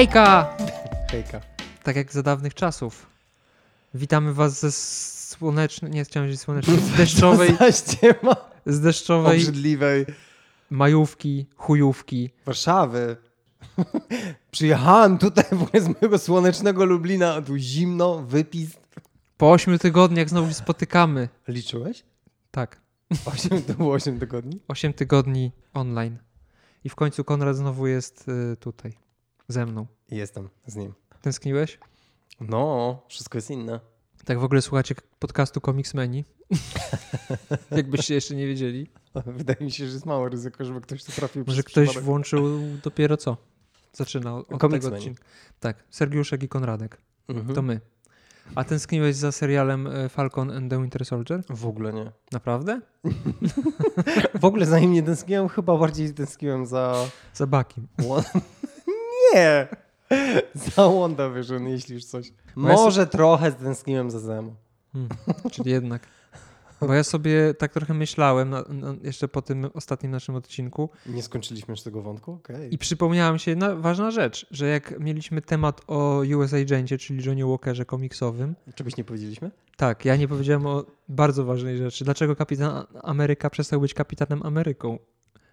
Hejka! Hejka. Tak jak za dawnych czasów. Witamy was ze słonecznej, nie chciałem powiedzieć słonecznej, z deszczowej, z deszczowej obrzydliwej majówki, chujówki. Warszawy. Przyjechałem tutaj w ogóle z mojego słonecznego Lublina, a tu zimno, wypis. Po ośmiu tygodniach znowu się spotykamy. Liczyłeś? Tak, Osiem, to było 8 tygodni? osiem tygodni online. I w końcu Konrad znowu jest y, tutaj, ze mną. Jestem z nim. Tęskniłeś? No, wszystko jest inne. Tak w ogóle słuchacie podcastu Comics Menu. Jakbyście jeszcze nie wiedzieli. Wydaje mi się, że jest mało ryzyko, żeby ktoś tu trafił Może ktoś przypadek. włączył dopiero co? Zaczyna od Comics tego odcinka. Tak, Sergiuszek i Konradek. Mhm. To my. A tęskniłeś za serialem e, Falcon and the Winter Soldier? W ogóle nie. Naprawdę? W ogóle za nim nie tęskniłem, chyba bardziej tęskniłem za... Za Bakim. Nie! Za WandaVision, jeśli już coś. Może trochę tęskniłem za Zemo. Hmm, czyli jednak. Bo ja sobie tak trochę myślałem na, na, jeszcze po tym ostatnim naszym odcinku Nie skończyliśmy już tego wątku? Okej. i przypomniała mi się jedna ważna rzecz, że jak mieliśmy temat o US Agencie, czyli Johnny Walkerze komiksowym, Czegoś nie powiedzieliśmy? tak, ja nie powiedziałem o bardzo ważnej rzeczy. Dlaczego kapitan Ameryka przestał być kapitanem Ameryką?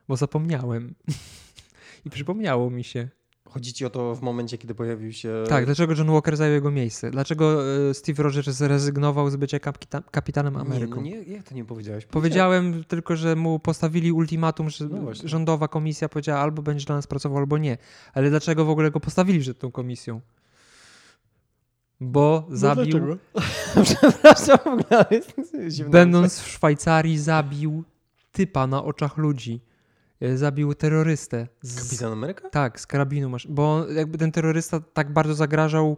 Bo zapomniałem. I przypomniało mi się. Chodzi ci o to w momencie, kiedy pojawił się... Tak, dlaczego John Walker zajął jego miejsce? Dlaczego e, Steve Rogers zrezygnował z bycia kapita- kapitanem Nie, Ameryką? no nie, jak to nie powiedziałeś? Powiedziałem tylko, że mu postawili ultimatum, że No rządowa komisja powiedziała albo będzie dla nas pracował, albo nie. Ale dlaczego w ogóle go postawili przed tą komisją? Bo No zabił, Przepraszam, w ogóle, jest będąc w Szwajcarii, zabił typa na oczach ludzi. E, Zabił terrorystę. Z, Kapitan Ameryka? Tak, z karabinu masz. Bo jakby ten terrorysta tak bardzo zagrażał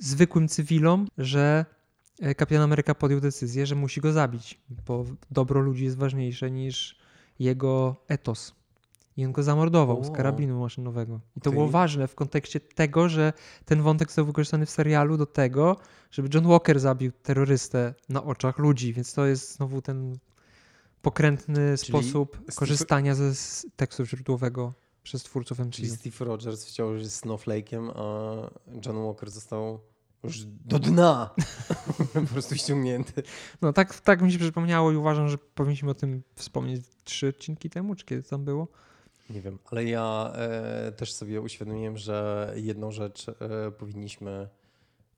zwykłym cywilom, że e, kapitan Ameryka podjął decyzję, że musi go zabić, bo dobro ludzi jest ważniejsze niż jego etos. I on go zamordował z O. karabinu maszynowego. I to było ważne w kontekście tego, że ten wątek został wykorzystany w serialu do tego, żeby John Walker zabił terrorystę na oczach ludzi, więc to jest znowu ten pokrętny sposób Steve- korzystania ze tekstu źródłowego przez twórców Czyli MCU. Steve Rogers chciał być snowflake'iem, a John Walker został już do dna po prostu ściągnięty. No tak, tak mi się przypomniało i uważam, że powinniśmy o tym wspomnieć trzy odcinki temu, czy kiedy tam było. Nie wiem, ale ja e, też sobie uświadomiłem, że jedną rzecz e, powinniśmy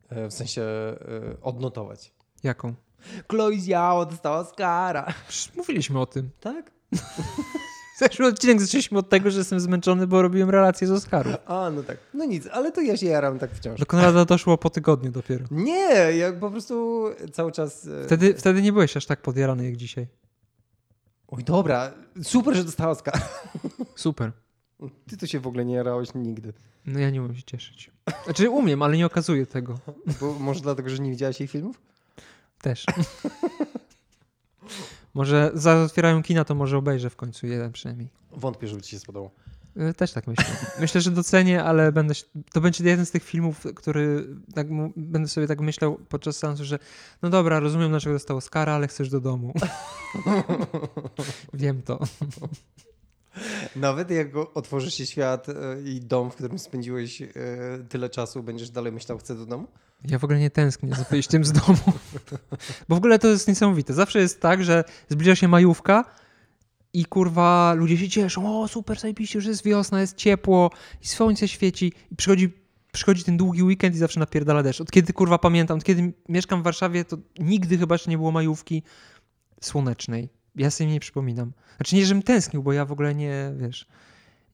e, w sensie e, odnotować. Jaką? Chloe Zhao dostała Oscara. Przecież mówiliśmy o tym. Tak? Zeszły odcinek zaczęliśmy od tego, że jestem zmęczony, bo robiłem relację z Oscaru. A, no tak. No nic, ale to ja się jaram tak wciąż. Do Konrada doszło po tygodniu dopiero. Nie, ja po prostu cały czas... e, Wtedy, wtedy nie byłeś aż tak podjarany jak dzisiaj. Oj, dobra, super, że dostała Oscar. Super. Ty to się w ogóle nie jarałeś nigdy. No ja nie umiem się cieszyć. Znaczy umiem, ale nie okazuję tego. Bo, może dlatego, że nie widziałaś jej filmów? Też. może zaraz otwierają kina, to może obejrzę w końcu jeden przynajmniej. Wątpię, żeby ci się spodobał. Y, Też tak myślę. Myślę, że docenię, ale będę, to będzie jeden z tych filmów, który tak, będę sobie tak myślał podczas seansu, że no dobra, rozumiem dlaczego dostał Oscara, ale chcesz do domu. Wiem to. Nawet jak otworzy się świat e, i dom, w którym spędziłeś e, tyle czasu, będziesz dalej myślał, chcę do domu? Ja w ogóle nie tęsknię za wyjściem z domu. Bo w ogóle to jest niesamowite. Zawsze jest tak, że zbliża się majówka i kurwa ludzie się cieszą. O, super, zajebiście, już jest wiosna, jest ciepło i słońce świeci. I przychodzi, przychodzi ten długi weekend i zawsze napierdala deszcz. Od kiedy kurwa pamiętam, od kiedy mieszkam w Warszawie, to nigdy chyba jeszcze nie było majówki słonecznej. Ja sobie nie przypominam. Znaczy nie, żebym tęsknił, bo ja w ogóle nie, wiesz,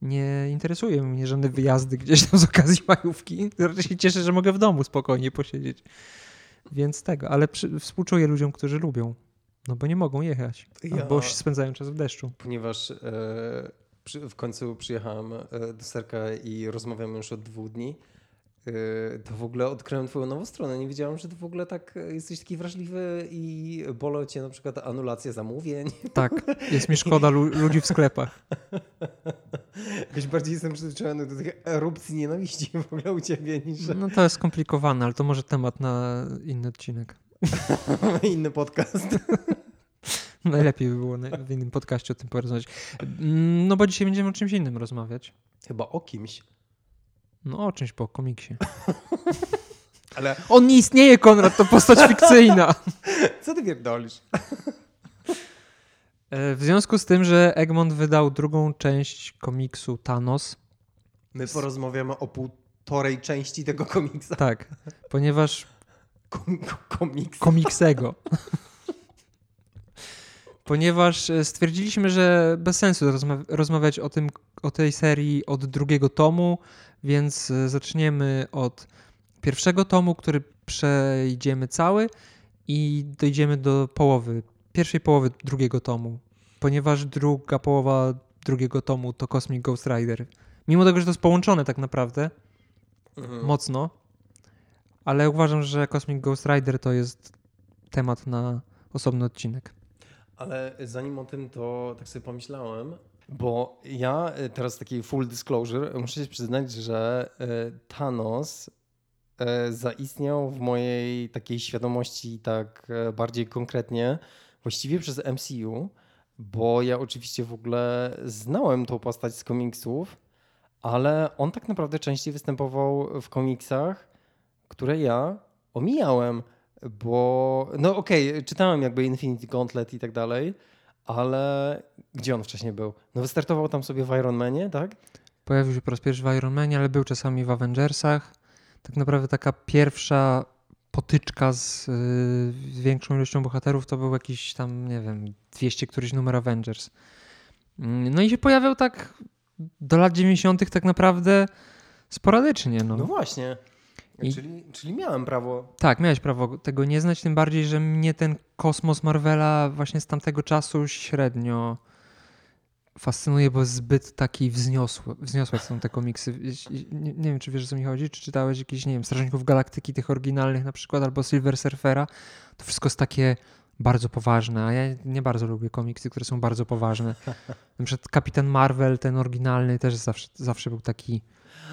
nie interesują mnie żadne wyjazdy gdzieś tam z okazji majówki. Raczej się cieszę, że mogę w domu spokojnie posiedzieć. Więc tego, ale przy, współczuję ludziom, którzy lubią. No bo nie mogą jechać, Ja- bo spędzają czas w deszczu. Ponieważ e, przy, w końcu przyjechałem e, do Serka i rozmawiamy już od dwóch dni, to w ogóle odkryłem twoją nową stronę. Nie wiedziałem, że ty w ogóle tak e, jesteś taki wrażliwy i bolą cię na przykład anulacja zamówień. Tak, jest mi szkoda lu- ludzi w sklepach. Jakoś bardziej jestem przyzwyczajony do tych erupcji nienawiści w ogóle u ciebie niż No to jest skomplikowane, ale to może temat na inny odcinek. inny podcast. Najlepiej by było w innym podcaście o tym porozmawiać. Mm, No bo dzisiaj będziemy o czymś innym rozmawiać. Chyba o kimś. No o czymś po komiksie. Ale On nie istnieje, Konrad, to postać fikcyjna. co ty pierdolisz? E, W związku z tym, że Egmont wydał drugą część komiksu Thanos, My porozmawiamy o półtorej części tego komiksa. tak, ponieważ Kom komiks. komiksego. Ponieważ e, stwierdziliśmy, że bez sensu rozma- rozmawiać o, tym, o tej serii od drugiego tomu, więc e, zaczniemy od pierwszego tomu, który przejdziemy cały i dojdziemy do połowy, pierwszej połowy drugiego tomu, ponieważ druga połowa drugiego tomu to Cosmic Ghost Rider. Mimo tego, że to jest połączone tak naprawdę, Mhm. mocno, ale uważam, że Cosmic Ghost Rider to jest temat na osobny odcinek. Ale zanim o tym, to tak sobie pomyślałem, bo ja y, teraz taki full disclosure, muszę się przyznać, że y, Thanos y, zaistniał w mojej takiej świadomości tak bardziej konkretnie, właściwie przez MCU, bo ja oczywiście w ogóle znałem tą postać z komiksów, ale on tak naprawdę częściej występował w komiksach, które ja omijałem, bo no okej, czytałem jakby Infinity Gauntlet i tak dalej, ale gdzie on wcześniej był? No wystartował tam sobie w Iron Manie, tak? Pojawił się po raz pierwszy w Iron Manie, ale był czasami w Avengersach. Tak naprawdę taka pierwsza potyczka z y, większą ilością bohaterów to był jakiś tam, nie wiem, 200 któryś numer Avengers. Mm, No i się pojawiał tak do lat 90. tak naprawdę sporadycznie. No. No właśnie. I- Czyli, czyli miałem prawo. Tak, miałeś prawo tego nie znać, tym bardziej, że mnie ten kosmos Marvela właśnie z tamtego czasu średnio fascynuje, bo zbyt taki wzniosły. Wzniosłe są te komiksy. Nie, nie wiem, czy wiesz, o co mi chodzi, czy czytałeś jakiś, nie wiem, Strażników Galaktyki, tych oryginalnych na przykład, albo Silver Surfera. To wszystko jest takie bardzo poważne, a ja nie bardzo lubię komiksy, które są bardzo poważne. Na przykład Kapitan Marvel, ten oryginalny, też zawsze, zawsze był taki...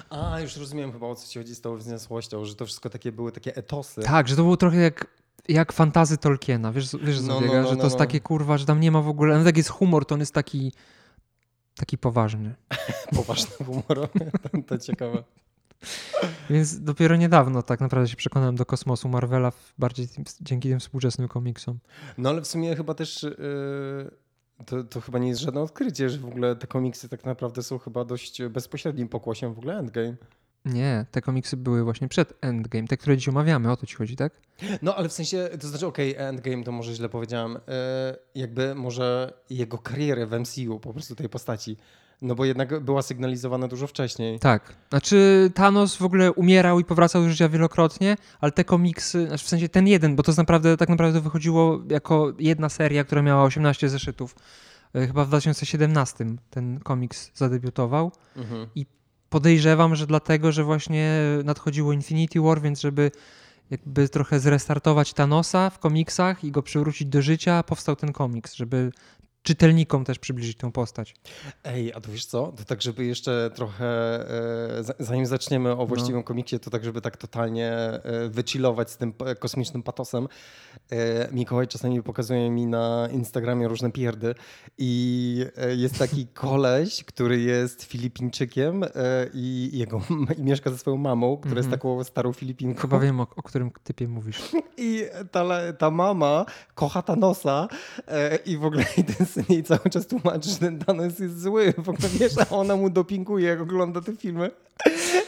A, już rozumiem chyba o co ci chodzi z tą wzniosłością, że to wszystko takie były takie etosy. Tak, że to było trochę jak, jak fantazy Tolkiena. Wiesz, wiesz No, no, biega? no, że no, to jest no. takie kurwa, że tam nie ma w ogóle. Nawet jak jest humor, to on jest taki taki poważny. Poważny humor. to, to ciekawe. Więc dopiero niedawno tak naprawdę się przekonałem do kosmosu Marvela w- bardziej tym, dzięki tym współczesnym komiksom. No ale w sumie chyba też yy, to, to chyba nie jest żadne odkrycie, że w ogóle te komiksy tak naprawdę są chyba dość bezpośrednim pokłosiem w ogóle Endgame. Nie, te komiksy były właśnie przed Endgame, te, które dziś omawiamy, o to ci chodzi, tak? No ale w sensie, to znaczy okej, Endgame to może źle powiedziałem, e, jakby może jego karierę w MCU, po prostu tej postaci, no bo jednak była sygnalizowana dużo wcześniej. Tak. Znaczy Thanos w ogóle umierał i powracał do życia wielokrotnie, ale te komiksy, znaczy w sensie ten jeden, bo to naprawdę, tak naprawdę wychodziło jako jedna seria, która miała 18 zeszytów. E, Chyba w 2017 ten komiks zadebiutował. Mhm. Podejrzewam, że dlatego, że właśnie nadchodziło Infinity War, więc żeby jakby trochę zrestartować Thanosa w komiksach i go przywrócić do życia, powstał ten komiks, żeby czytelnikom też przybliżyć tę postać. Ej, a to wiesz co? To tak, żeby jeszcze trochę, e, za- zanim zaczniemy o właściwym komiksie, to tak, żeby tak totalnie e, wychillować z tym p- kosmicznym patosem. E, Mikołaj czasami pokazuje mi na Instagramie różne pierdy i e, jest taki koleś, który jest Filipińczykiem e, i, jego, i mieszka ze swoją mamą, która jest Mhm. taką starą Filipinką. Chyba wiem, o, o którym typie mówisz. I ta, ta mama kocha Thanosa i w ogóle i ten syn jej cały czas tłumaczy, że ten Thanos jest zły. W ogóle wiesz, a ona mu dopinguje, jak ogląda te filmy.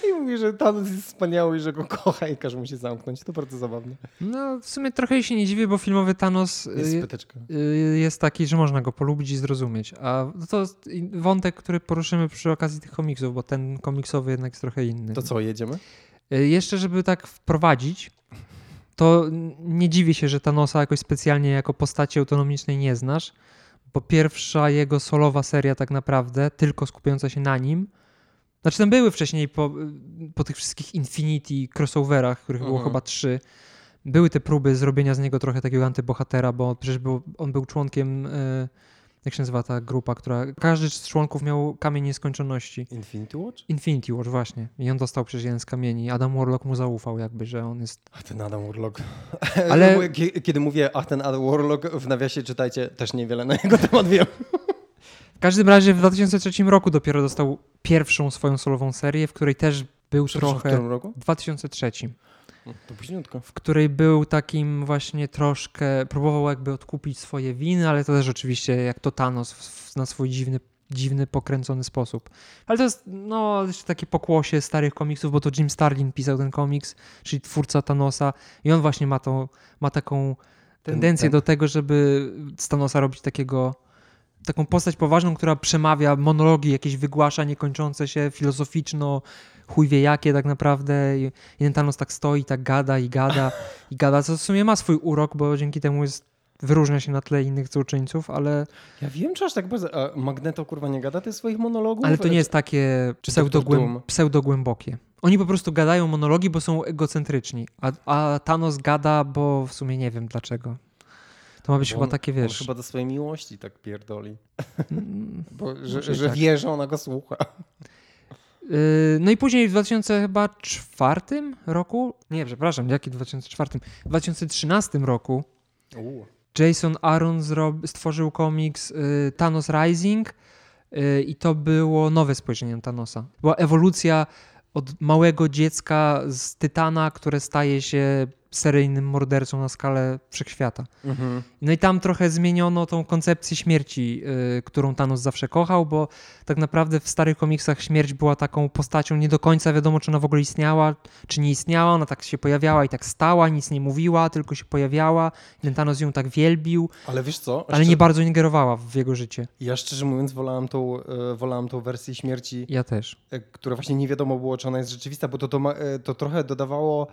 I mówi, że Thanos jest wspaniały i że go kocha i każe mu się zamknąć. To bardzo zabawne. No, w sumie trochę się nie dziwię, bo filmowy Thanos Jest y, y, jest taki, że można go polubić i zrozumieć. A to jest wątek, który poruszymy przy okazji tych komiksów, bo ten komiksowy jednak jest trochę inny. To co, jedziemy? Y, Jeszcze, żeby tak wprowadzić, to nie dziwię się, że Thanosa jakoś specjalnie jako postaci autonomicznej nie znasz, bo pierwsza jego solowa seria tak naprawdę, tylko skupiająca się na nim, znaczy tam były wcześniej po, po tych wszystkich Infinity crossoverach, których było Mhm. chyba trzy, były te próby zrobienia z niego trochę takiego antybohatera, bo przecież był, on był członkiem, y, jak się nazywa ta grupa, która, każdy z członków miał kamień nieskończoności. Infinity Watch? Infinity War właśnie. I on dostał przecież jeden z kamieni. Adam Warlock mu zaufał jakby, że on jest... Ach, ten Adam Warlock. Ale- Kie- Kiedy mówię, ach, ten Adam Warlock, w nawiasie czytajcie, też niewiele na jego temat wiem. W każdym razie w 2003 roku dopiero dostał pierwszą swoją solową serię, w której też był W trochę... którym roku? W 2003. To późniutko. w której był takim właśnie troszkę, próbował jakby odkupić swoje winy, ale to też oczywiście jak to Thanos w, w, na swój dziwny, dziwny, pokręcony sposób. Ale to jest no jeszcze takie pokłosie starych komiksów, bo to Jim Starlin pisał ten komiks, czyli twórca Thanosa i on właśnie ma, tą, ma taką tendencję ten- do tego, żeby z Thanosa robić takiego taką postać poważną, która przemawia, monologi jakieś wygłasza, niekończące się, filozoficzno, chuj wie jakie tak naprawdę. I ten Thanos tak stoi, tak gada i gada i gada, co w sumie ma swój urok, bo dzięki temu jest, wyróżnia się na tle innych złoczyńców, ale, Ja wiem, czy aż tak bardzo... A Magneto kurwa nie gada tych swoich monologów? ale to nie jest takie. Doom? pseudogłębokie. Oni po prostu gadają monologi, bo są egocentryczni, a, a Thanos gada, bo w sumie nie wiem dlaczego. To ma być Bo chyba on- takie, On wiesz... chyba do swojej miłości tak pierdoli. mm, Bo, że, że tak. wie, że ona go słucha. Yy, No i później w 2004 roku, nie, przepraszam, jaki 2004? W 2013 roku Jason Aaron stworzył komiks y, Thanos Rising y, i to było nowe spojrzenie na Thanosa. Była ewolucja od małego dziecka z Tytana, które staje się seryjnym mordercą na skalę wszechświata. Mhm. No i tam trochę zmieniono tą koncepcję śmierci, y, którą Thanos zawsze kochał, bo tak naprawdę w starych komiksach śmierć była taką postacią nie do końca wiadomo, czy ona w ogóle istniała, czy nie istniała. Ona tak się pojawiała i tak stała, nic nie mówiła, tylko się pojawiała. I ten Thanos ją tak wielbił, Ale wiesz co? ale nie bardzo ingerowała w jego życie. Ja szczerze mówiąc wolałem tą, e, wolałem tą wersję śmierci, Ja też. e, która właśnie nie wiadomo było, czy ona jest rzeczywista, bo to, to, ma, e, to trochę dodawało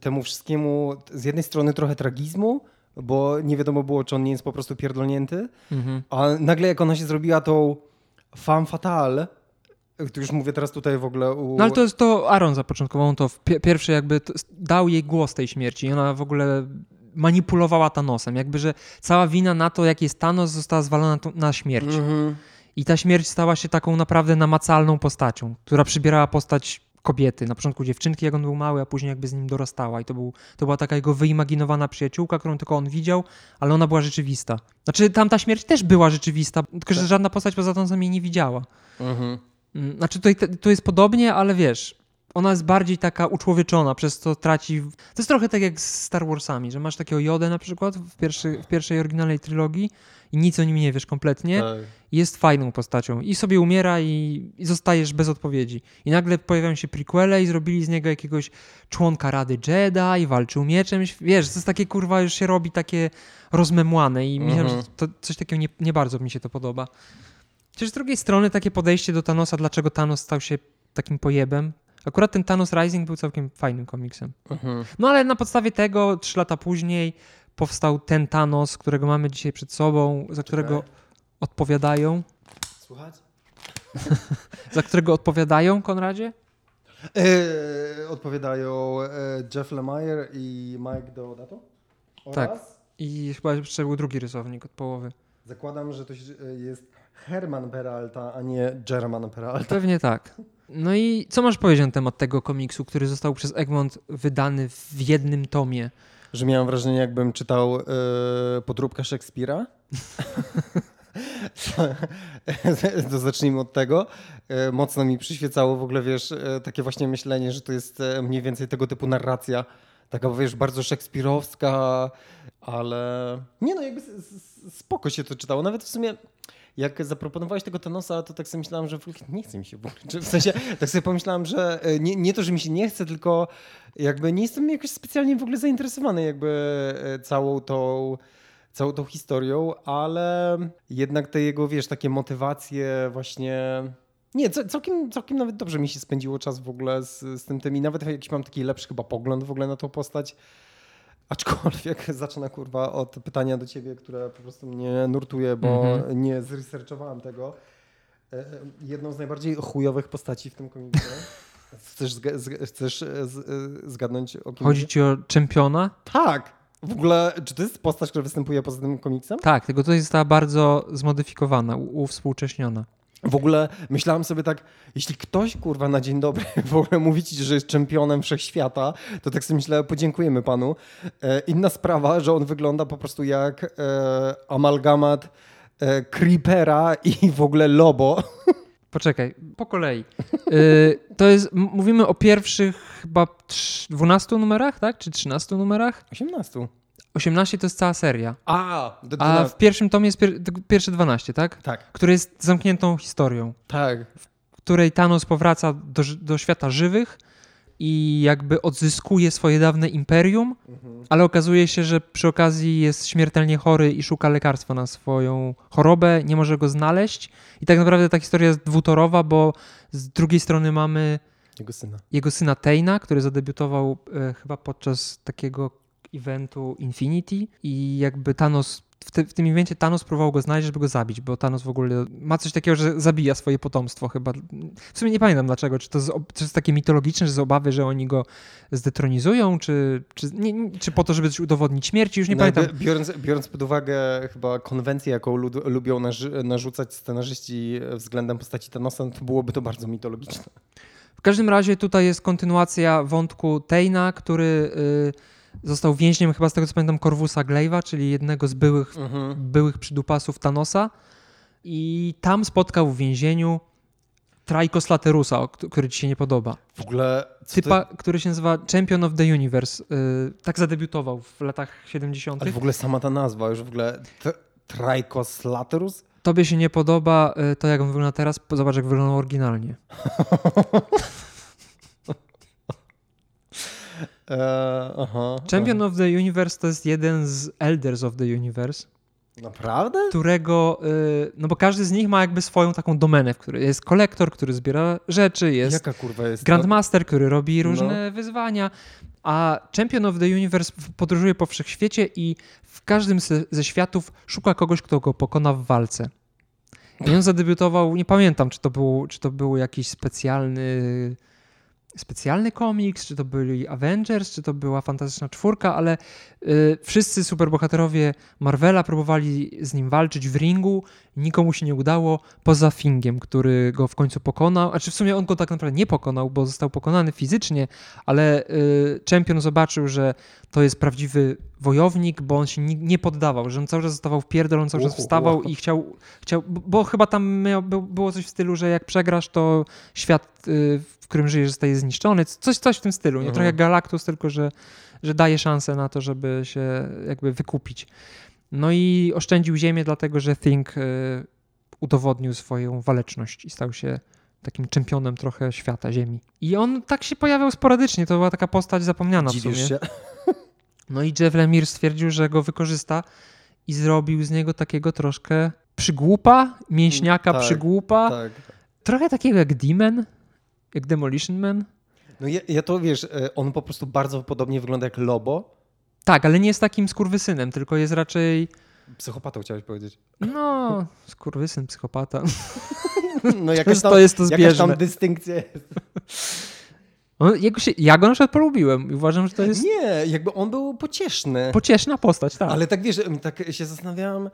temu wszystkiemu z jednej strony trochę tragizmu, bo nie wiadomo było, czy on nie jest po prostu pierdolnięty, Mhm. a nagle jak ona się zrobiła tą femme fatale, to już mówię teraz tutaj w ogóle u... No ale to jest to Aaron zapoczątkował to pie- pierwszy jakby to, dał jej głos tej śmierci i ona w ogóle manipulowała Thanosem. Jakby, że cała wina na to, jaki jest Thanos została zwalona na śmierć. Mhm. I ta śmierć stała się taką naprawdę namacalną postacią, która przybierała postać kobiety. Na początku dziewczynki, jak on był mały, a później jakby z nim dorastała. I to, był, to była taka jego wyimaginowana przyjaciółka, którą tylko on widział, ale ona była rzeczywista. Znaczy, tam ta śmierć też była rzeczywista, tylko że żadna postać poza tą jej nie widziała. Mhm. Mm, Znaczy, tutaj tu jest podobnie, ale wiesz, ona jest bardziej taka uczłowieczona, przez to traci... To jest trochę tak jak z Star Warsami, że masz takiego Jodę na przykład w, pierwszy, w pierwszej oryginalnej trylogii i nic o nim nie wiesz kompletnie Tak. jest fajną postacią i sobie umiera i, i zostajesz bez odpowiedzi. I nagle pojawiają się prequele i zrobili z niego jakiegoś członka Rady Jedi, walczył mieczem. Wiesz, to jest takie kurwa, już się robi takie rozmemłane i myślałem, Mhm. że to coś takiego nie, nie bardzo mi się to podoba. Chociaż z drugiej strony takie podejście do Thanosa, dlaczego Thanos stał się takim pojebem. Akurat ten Thanos Rising był całkiem fajnym komiksem. Mhm. No ale na podstawie tego, trzy lata później, powstał ten Thanos, którego mamy dzisiaj przed sobą, za którego odpowiadają. Słuchać? Za którego odpowiadają, Konradzie? E, odpowiadają e, Jeff Lemire i Mike Deodato. Tak. Oraz I chyba jeszcze był drugi rysownik od połowy. zakładam, że to e, jest Herman Peralta, a nie German Peralta. Pewnie tak. No i co masz powiedzieć na temat tego komiksu, który został przez Egmont wydany w jednym tomie? Że miałem wrażenie, jakbym czytał e, podróbkę Szekspira. to zacznijmy od tego. E, mocno mi przyświecało w ogóle, wiesz, e, takie właśnie myślenie, że to jest mniej więcej tego typu narracja. Taka, wiesz, bardzo szekspirowska, ale nie no, jakby spoko się to czytało. Nawet w sumie jak zaproponowałeś tego Thanosa, to tak sobie myślałem, że nie chce mi się w ogóle. W sensie, tak sobie pomyślałem, że e, nie, nie to, że mi się nie chce, tylko jakby nie jestem jakoś specjalnie w ogóle zainteresowany jakby e, całą tą, całą tą historią, ale jednak te jego, wiesz, takie motywacje właśnie... Nie, ca- całkiem, całkiem nawet dobrze mi się spędziło czas w ogóle z, z tym tym i nawet jakiś mam taki lepszy chyba pogląd w ogóle na tą postać. Aczkolwiek zacznę kurwa od pytania do ciebie, które po prostu mnie nurtuje, bo Mhm. nie zresearchowałem tego. E, e, Jedną z najbardziej chujowych postaci w tym komiksie. Chcesz, zga- chcesz e, zgadnąć o kim Chodzi ci o czempiona? Tak! W ogóle, czy to jest postać, która występuje poza tym komiksem? Tak, tylko tutaj została bardzo zmodyfikowana, uwspółcześniona. W ogóle myślałem sobie tak, jeśli ktoś kurwa na dzień dobry w ogóle mówi ci, że jest czempionem wszechświata, to tak sobie myślę, podziękujemy panu. E, inna sprawa, że on wygląda po prostu jak e, amalgamat e, Creepera i w ogóle Lobo. Poczekaj, po kolei. Y, to jest, mówimy o pierwszych chyba trz- 12 numerach, tak? Czy 13 numerach? 18. 18 to jest cała seria. A, do, do, A w pierwszym tomie jest pier- pierwsze 12, tak? tak, Który jest zamkniętą historią, tak. w której Thanos powraca do, do świata żywych i jakby odzyskuje swoje dawne imperium, Mhm. ale okazuje się, że przy okazji jest śmiertelnie chory i szuka lekarstwa na swoją chorobę, nie może go znaleźć. I tak naprawdę ta historia jest dwutorowa, bo z drugiej strony mamy Jego syna. jego syna Tejna, który zadebiutował e, chyba podczas takiego eventu Infinity i jakby Thanos, w, te, w tym evencie Thanos próbował go znaleźć, żeby go zabić, bo Thanos w ogóle ma coś takiego, że zabija swoje potomstwo chyba. W sumie nie pamiętam dlaczego, czy to, z, czy to jest takie mitologiczne, że z obawy, że oni go zdetronizują, czy, czy, nie, czy po to, żeby coś udowodnić śmierci, już nie No, pamiętam. Biorąc, biorąc pod uwagę chyba konwencję, jaką lud, lubią narzucać scenarzyści względem postaci Thanosa, no to byłoby to bardzo mitologiczne. W każdym razie tutaj jest kontynuacja wątku Tejna, który y, został więźniem chyba z tego co pamiętam Corvusa Glaive'a, czyli jednego z byłych Mhm. byłych przydupasów Thanosa i tam spotkał w więzieniu Traikos Laterusa, o- który ci się nie podoba. W ogóle... Typa, który się nazywa Champion of the Universe. y, tak zadebiutował w latach 70. ale w ogóle sama ta nazwa, już w ogóle... T- Traikos Laterus? Tobie się nie podoba y, to, jak on wygląda teraz, zobacz, jak wyglądał oryginalnie. E, aha. Champion of the Universe to jest jeden z Elders of the Universe, Naprawdę? którego, y, no bo każdy z nich ma jakby swoją taką domenę, w której jest kolektor, który zbiera rzeczy, jest Jaka kurwa jest to? Grandmaster, który robi No. różne wyzwania, a Champion of the Universe podróżuje po wszechświecie i w każdym ze, ze światów szuka kogoś, kto go pokona w walce. I on zadebiutował, nie pamiętam, czy to był, czy to był jakiś specjalny specjalny komiks, czy to byli Avengers, czy to była Fantastyczna Czwórka, ale y, wszyscy superbohaterowie Marvela próbowali z nim walczyć w ringu, nikomu się nie udało, poza Fingiem, który go w końcu pokonał, a czy w sumie on go tak naprawdę nie pokonał, bo został pokonany fizycznie, ale y, Champion zobaczył, że to jest prawdziwy wojownik, bo on się nie, poddawał, że on cały czas zostawał w pierdol, on cały czas wstawał i chciał, chciał bo, chyba tam miał, był- było coś w stylu, że jak przegrasz, to świat, y, w którym żyjesz, zostaje zniszczony, coś, coś w tym stylu, nie Mhm. trochę jak Galactus, tylko że, że daje szansę na to, żeby się jakby wykupić. No i oszczędził ziemię, dlatego że Think y, udowodnił swoją waleczność i stał się takim czempionem trochę świata, ziemi. I on tak się pojawiał sporadycznie, to była taka postać zapomniana w sumie. Dziwisz się? No i Jeff Lemire stwierdził, że go wykorzysta i zrobił z niego takiego troszkę przygłupa, mięśniaka Tak, przygłupa, Tak. trochę takiego jak Demon, jak Demolition Man. No ja, ja to wiesz, e, on po prostu bardzo podobnie wygląda jak Lobo. Tak, ale nie jest takim skurwysynem, tylko jest raczej, Psychopatą chciałeś powiedzieć. no, skurwysyn, psychopata. No jakaś tam, to jest to jakaś zbieżne. tam dystynkcja jest. On, jego się, ja go na przykład polubiłem i uważam, że to jest Nie, jakby on był pocieszny. pocieszna postać, tak. Ale tak wiesz, tak się zastanawiałam.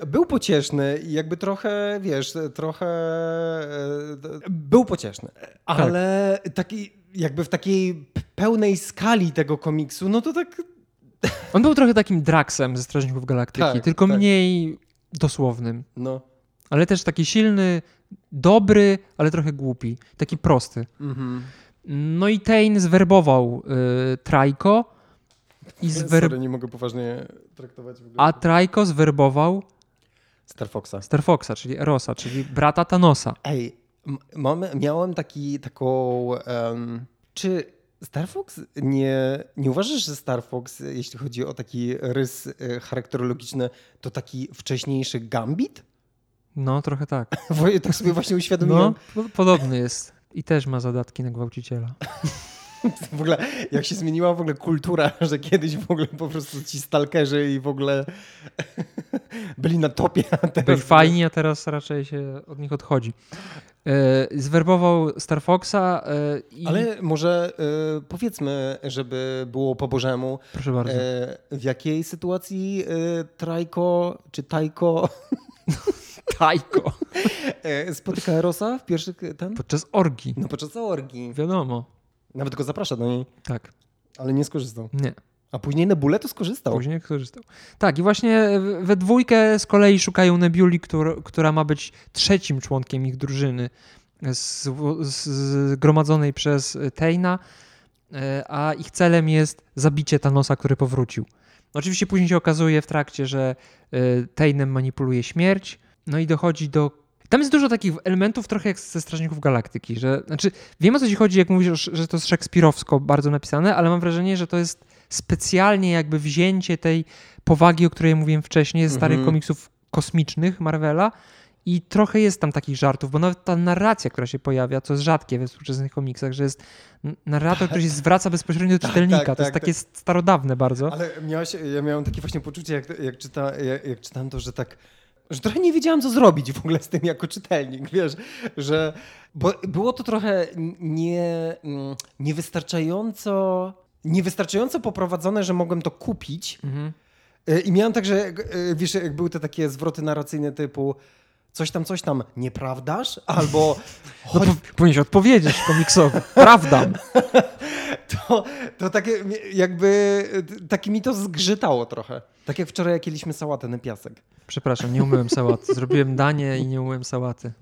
e, Był pocieszny i jakby trochę, wiesz, trochę e, był pocieszny, ale taki, jakby w takiej pełnej skali tego komiksu, no to tak On był trochę takim Draxem ze Strażników Galaktyki, Tak, tylko tak. mniej dosłownym. no. Ale też taki silny, dobry, ale trochę głupi. Taki prosty. Mhm. No i Tain zwerbował y, Trajko i zwer... Sorry, nie mogę poważnie traktować w ogóle. a Trajko zwerbował Star Foxa. Star Foxa, czyli Erosa, czyli brata Thanosa. Ej, mam, miałem taki, taką... em, czy Star Fox nie, nie uważasz, że Star Fox, jeśli chodzi o taki rys e, charakterologiczny, to taki wcześniejszy Gambit? No, trochę tak. Tak sobie właśnie uświadomiłem. No, po- podobny jest. I też ma zadatki na gwałciciela. W ogóle, jak się zmieniła w ogóle kultura, że kiedyś w ogóle po prostu ci stalkerzy i w ogóle byli na topie, a teraz... Byli fajni, a teraz raczej się od nich odchodzi. E, zwerbował Star Foxa e, i... Ale może e, powiedzmy, żeby było po Bożemu, Proszę bardzo. w jakiej sytuacji Trajko czy Tajko Tajko. e, spotyka Erosa w pierwszych ten? Podczas orgi. No podczas orgii. Wiadomo. Nawet go zaprasza do niej, Tak. ale nie skorzystał. Nie. A później Nebuletu skorzystał. Później korzystał. Tak, i właśnie we dwójkę z kolei szukają Nebuli, która, która ma być trzecim członkiem ich drużyny. zgromadzonej przez Tejna, e, a ich celem jest zabicie Thanosa, który powrócił. Oczywiście później się okazuje w trakcie, że e, Tejnem manipuluje śmierć, no i dochodzi do... Tam jest dużo takich elementów, trochę jak ze Strażników Galaktyki, że... Znaczy, wiem o co ci chodzi, jak mówisz, że to jest szekspirowsko bardzo napisane, ale mam wrażenie, że to jest specjalnie jakby wzięcie tej powagi, o której mówiłem wcześniej, ze starych Mhm. komiksów kosmicznych Marvela i trochę jest tam takich żartów, bo nawet ta narracja, która się pojawia, co jest rzadkie we współczesnych komiksach, że jest narrator, który się zwraca bezpośrednio do czytelnika. tak, to jest tak, takie starodawne bardzo. Ale miałeś, ja miałem takie właśnie poczucie, jak, jak, czyta, jak, jak czytałem to, że tak, że trochę nie wiedziałem, co zrobić w ogóle z tym jako czytelnik, wiesz, że, bo było to trochę nie, mm, niewystarczająco, niewystarczająco poprowadzone, że mogłem to kupić Mhm. Y, i miałem także, jak, y, wiesz, jak były te takie zwroty narracyjne typu coś tam, coś tam, nieprawdaż? Albo No, chodź, po, powinieneś odpowiedzieć komiksowi. Prawda. to, to takie jakby, y, takie mi to zgrzytało trochę. Tak jak wczoraj, jak jedliśmy sałatę na piasek. Przepraszam, nie umyłem sałaty. Zrobiłem danie i nie umyłem sałaty.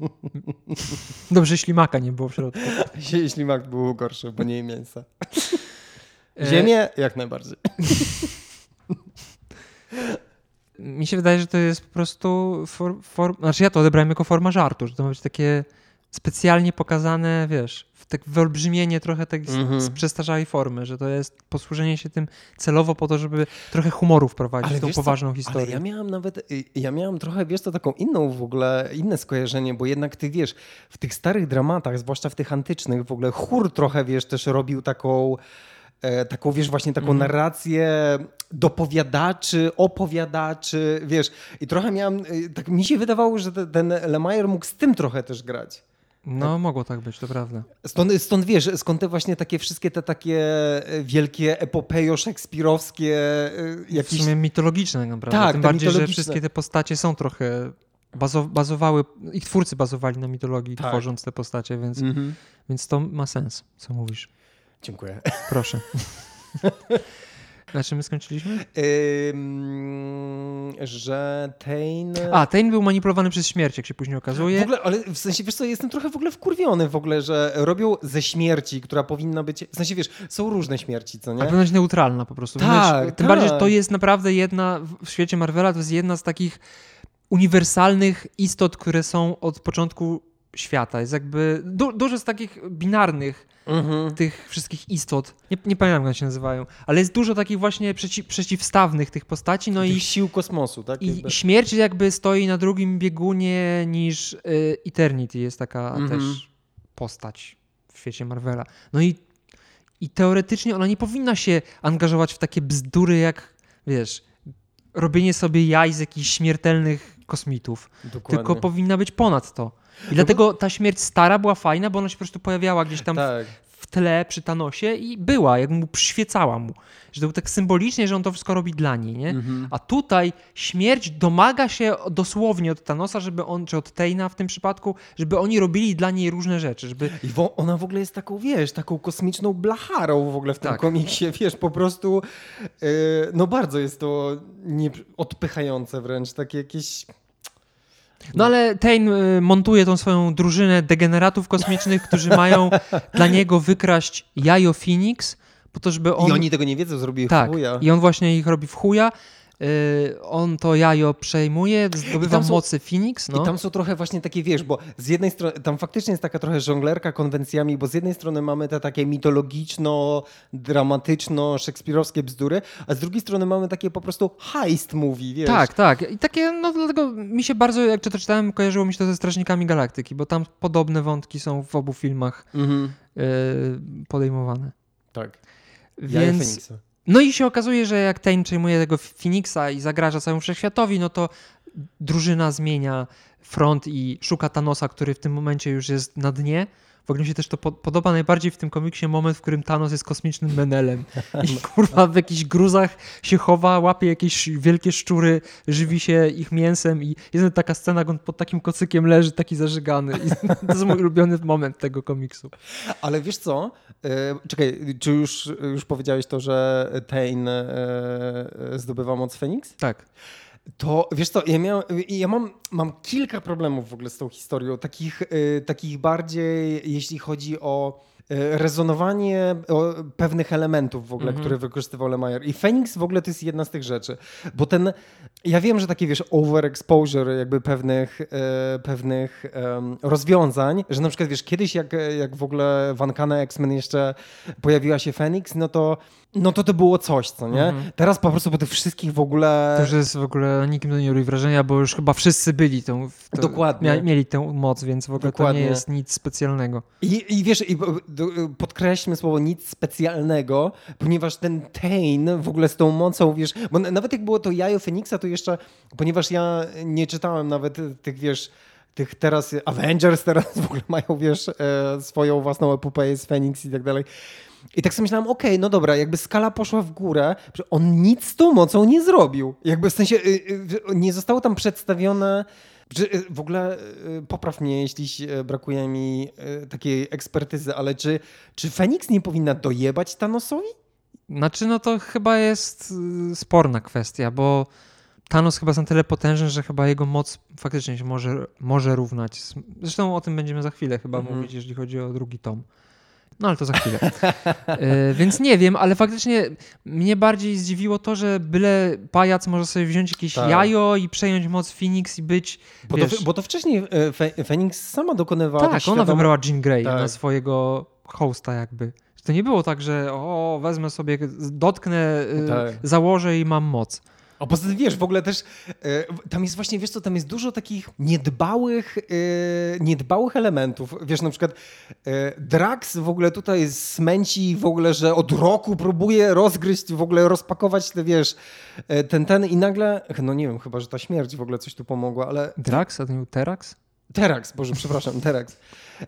Dobrze, ślimaka nie było w środku. Jeśli mak był gorszy, bo nie mięsa. E, Ziemię jak najbardziej. Mi się wydaje, że to jest po prostu. For, for, znaczy, ja to odebrałem jako forma żartu, że to ma być takie specjalnie pokazane, wiesz, tak wyolbrzymienie trochę tej Mhm. z przestarzałej formy, że to jest posłużenie się tym celowo po to, żeby trochę humoru wprowadzić w tą wiesz co? poważną historię. Ale ja miałem nawet, y, ja miałem trochę, wiesz, to taką inną w ogóle, inne skojarzenie, bo jednak ty wiesz, w tych starych dramatach, zwłaszcza w tych antycznych, w ogóle chór trochę, wiesz, też robił taką, e, taką, wiesz, właśnie taką Mhm. narrację dopowiadaczy, opowiadaczy, wiesz, i trochę miałem, y, tak mi się wydawało, że te- ten Lemire mógł z tym trochę też grać. No, mogło tak być, to prawda. Stąd, stąd wiesz, skąd te właśnie takie wszystkie te takie e, wielkie epopejo szekspirowskie e, W jakieś... sumie mitologiczne tak naprawdę. Tak, Tym bardziej, że wszystkie te postacie są trochę. Bazo, bazowały, ich twórcy bazowali na mitologii, Tak. tworząc te postacie, więc, Mhm. więc to ma sens, co mówisz. Dziękuję. Proszę. Na czym my skończyliśmy? Ym, że Tain... A, Tain był manipulowany przez śmierć, jak się później w okazuje. ogóle, ale w sensie, wiesz co, jestem trochę w ogóle wkurwiony w ogóle, że robią ze śmierci, która powinna być... W sensie, wiesz, są różne śmierci, co A nie? powinna być neutralna po prostu. Tak, Tym tak. bardziej, że to jest naprawdę jedna, w świecie Marvela, to jest jedna z takich uniwersalnych istot, które są od początku świata. Jest jakby du, dużo z takich binarnych Mhm. tych wszystkich istot. Nie, nie pamiętam, jak one się nazywają, ale jest dużo takich właśnie przeci, przeciwstawnych tych postaci, no Tych i sił kosmosu, tak? I śmierć jakby stoi na drugim biegunie niż y, Eternity. Jest taka Mhm. też postać w świecie Marvela. No i, i teoretycznie ona nie powinna się angażować w takie bzdury jak, wiesz, robienie sobie jaj z jakichś śmiertelnych kosmitów. Dokładnie. Tylko powinna być ponad to. I dlatego ta śmierć stara była fajna, bo ona się po prostu pojawiała gdzieś tam Tak. w tle przy Thanosie i była, jak mu przyświecała mu. Że to był tak symbolicznie, że on to wszystko robi dla niej, nie? Mhm. A tutaj śmierć domaga się dosłownie od Thanosa, żeby on, czy od Tejna w tym przypadku, żeby oni robili dla niej różne rzeczy, żeby... I wo, ona w ogóle jest taką, wiesz, taką kosmiczną blacharą w ogóle w tym Tak. komiksie, wiesz, po prostu yy, no bardzo jest to nie, odpychające wręcz, takie jakieś... No ale Tejn y, montuje tą swoją drużynę degeneratów kosmicznych, którzy mają dla niego wykraść jajo Phoenix, po to, żeby on... I oni tego nie wiedzą, zrobili Tak, chuja. i on właśnie ich robi w chuja. Y, on to jajo przejmuje, zdobywa są- mocy Phoenix, no. I tam są trochę właśnie takie, wiesz, bo z jednej strony, tam faktycznie jest taka trochę żonglerka konwencjami, bo z jednej strony mamy te takie mitologiczno, dramatyczno, szekspirowskie bzdury, a z drugiej strony mamy takie po prostu heist movie, wiesz. Tak, tak. I takie, no dlatego mi się bardzo, jak to czytałem, kojarzyło mi się to ze Strażnikami Galaktyki, bo tam podobne wątki są w obu filmach Mhm. y, podejmowane. Tak. Jajo Więc, Feniksa. No i się okazuje, że jak Tain przejmuje tego Phoenixa i zagraża całemu wszechświatowi, no to drużyna zmienia front i szuka Thanosa, który w tym momencie już jest na dnie. W ogóle mi się też to po- podoba najbardziej w tym komiksie moment, w którym Thanos jest kosmicznym menelem i kurwa w jakichś gruzach się chowa, łapie jakieś wielkie szczury, żywi się ich mięsem i jest taka scena, jak on pod takim kocykiem leży, taki zażygany. I to jest mój ulubiony moment tego komiksu. Ale wiesz co? E, czekaj, czy już, już powiedziałeś to, że Tain e, e, zdobywa moc Feniks? Tak. To wiesz co, ja, miałem, ja mam, mam kilka problemów w ogóle z tą historią, takich, y, takich bardziej, jeśli chodzi o rezonowanie o pewnych elementów w ogóle, Mhm. które wykorzystywał Lemire. I Phoenix w ogóle to jest jedna z tych rzeczy, bo ten, ja wiem, że takie wiesz, overexposure jakby pewnych, e, pewnych rozwiązań, że na przykład wiesz, kiedyś jak, jak w ogóle w Uncanny X-Men jeszcze pojawiła się Phoenix, no to no to to było coś, co nie? Mhm. Teraz po prostu po tych wszystkich w ogóle... To już jest w ogóle nikim to nie robi wrażenia, bo już chyba wszyscy byli tą. Dokładnie. Mia, mieli tę moc, więc w ogóle Dokładnie. to nie jest nic specjalnego. I, I wiesz, i podkreślmy słowo nic specjalnego, ponieważ ten Tain w ogóle z tą mocą, wiesz, bo nawet jak było to jajo Feniksa, to jeszcze, ponieważ ja nie czytałem nawet tych, wiesz, tych teraz Avengers teraz w ogóle mają, wiesz, e, swoją własną epopeję z Phoenix i tak dalej. I tak sobie myślałem, okej, no dobra, jakby skala poszła w górę, on nic z tą mocą nie zrobił. Jakby w sensie y, y, nie zostało tam przedstawione, w ogóle y, popraw mnie, jeśli y, brakuje mi y, takiej ekspertyzy, ale czy, czy Feniks nie powinna dojebać Thanosowi? Znaczy, no to chyba jest sporna kwestia, bo Thanos chyba jest na tyle potężny, że chyba jego moc faktycznie się może, może równać. Zresztą o tym będziemy za chwilę chyba Mhm. mówić, jeżeli chodzi o drugi tom. No ale to za chwilę. Y, więc nie wiem, ale faktycznie mnie bardziej zdziwiło to, że byle pajac może sobie wziąć jakieś Tak. jajo i przejąć moc Phoenix i być. Bo, to, Wiesz- bo to wcześniej e, Fe- Feniks sama dokonywała tak, ona wybrała Jean Grey Tak. na swojego hosta jakby. To nie było tak, że o, wezmę sobie, dotknę, y, Tak. założę i mam moc. A poza tym wiesz, w ogóle też e, tam jest właśnie, wiesz co, tam jest dużo takich niedbałych, e, niedbałych elementów. Wiesz, na przykład e, Drax w ogóle tutaj smęci w ogóle, że od roku próbuje rozgryźć, w ogóle rozpakować te, wiesz, ten, ten i nagle, no nie wiem, chyba, że ta śmierć w ogóle coś tu pomogła, ale Drax, a to nie był Terax? Terax, Boże, przepraszam, Terax,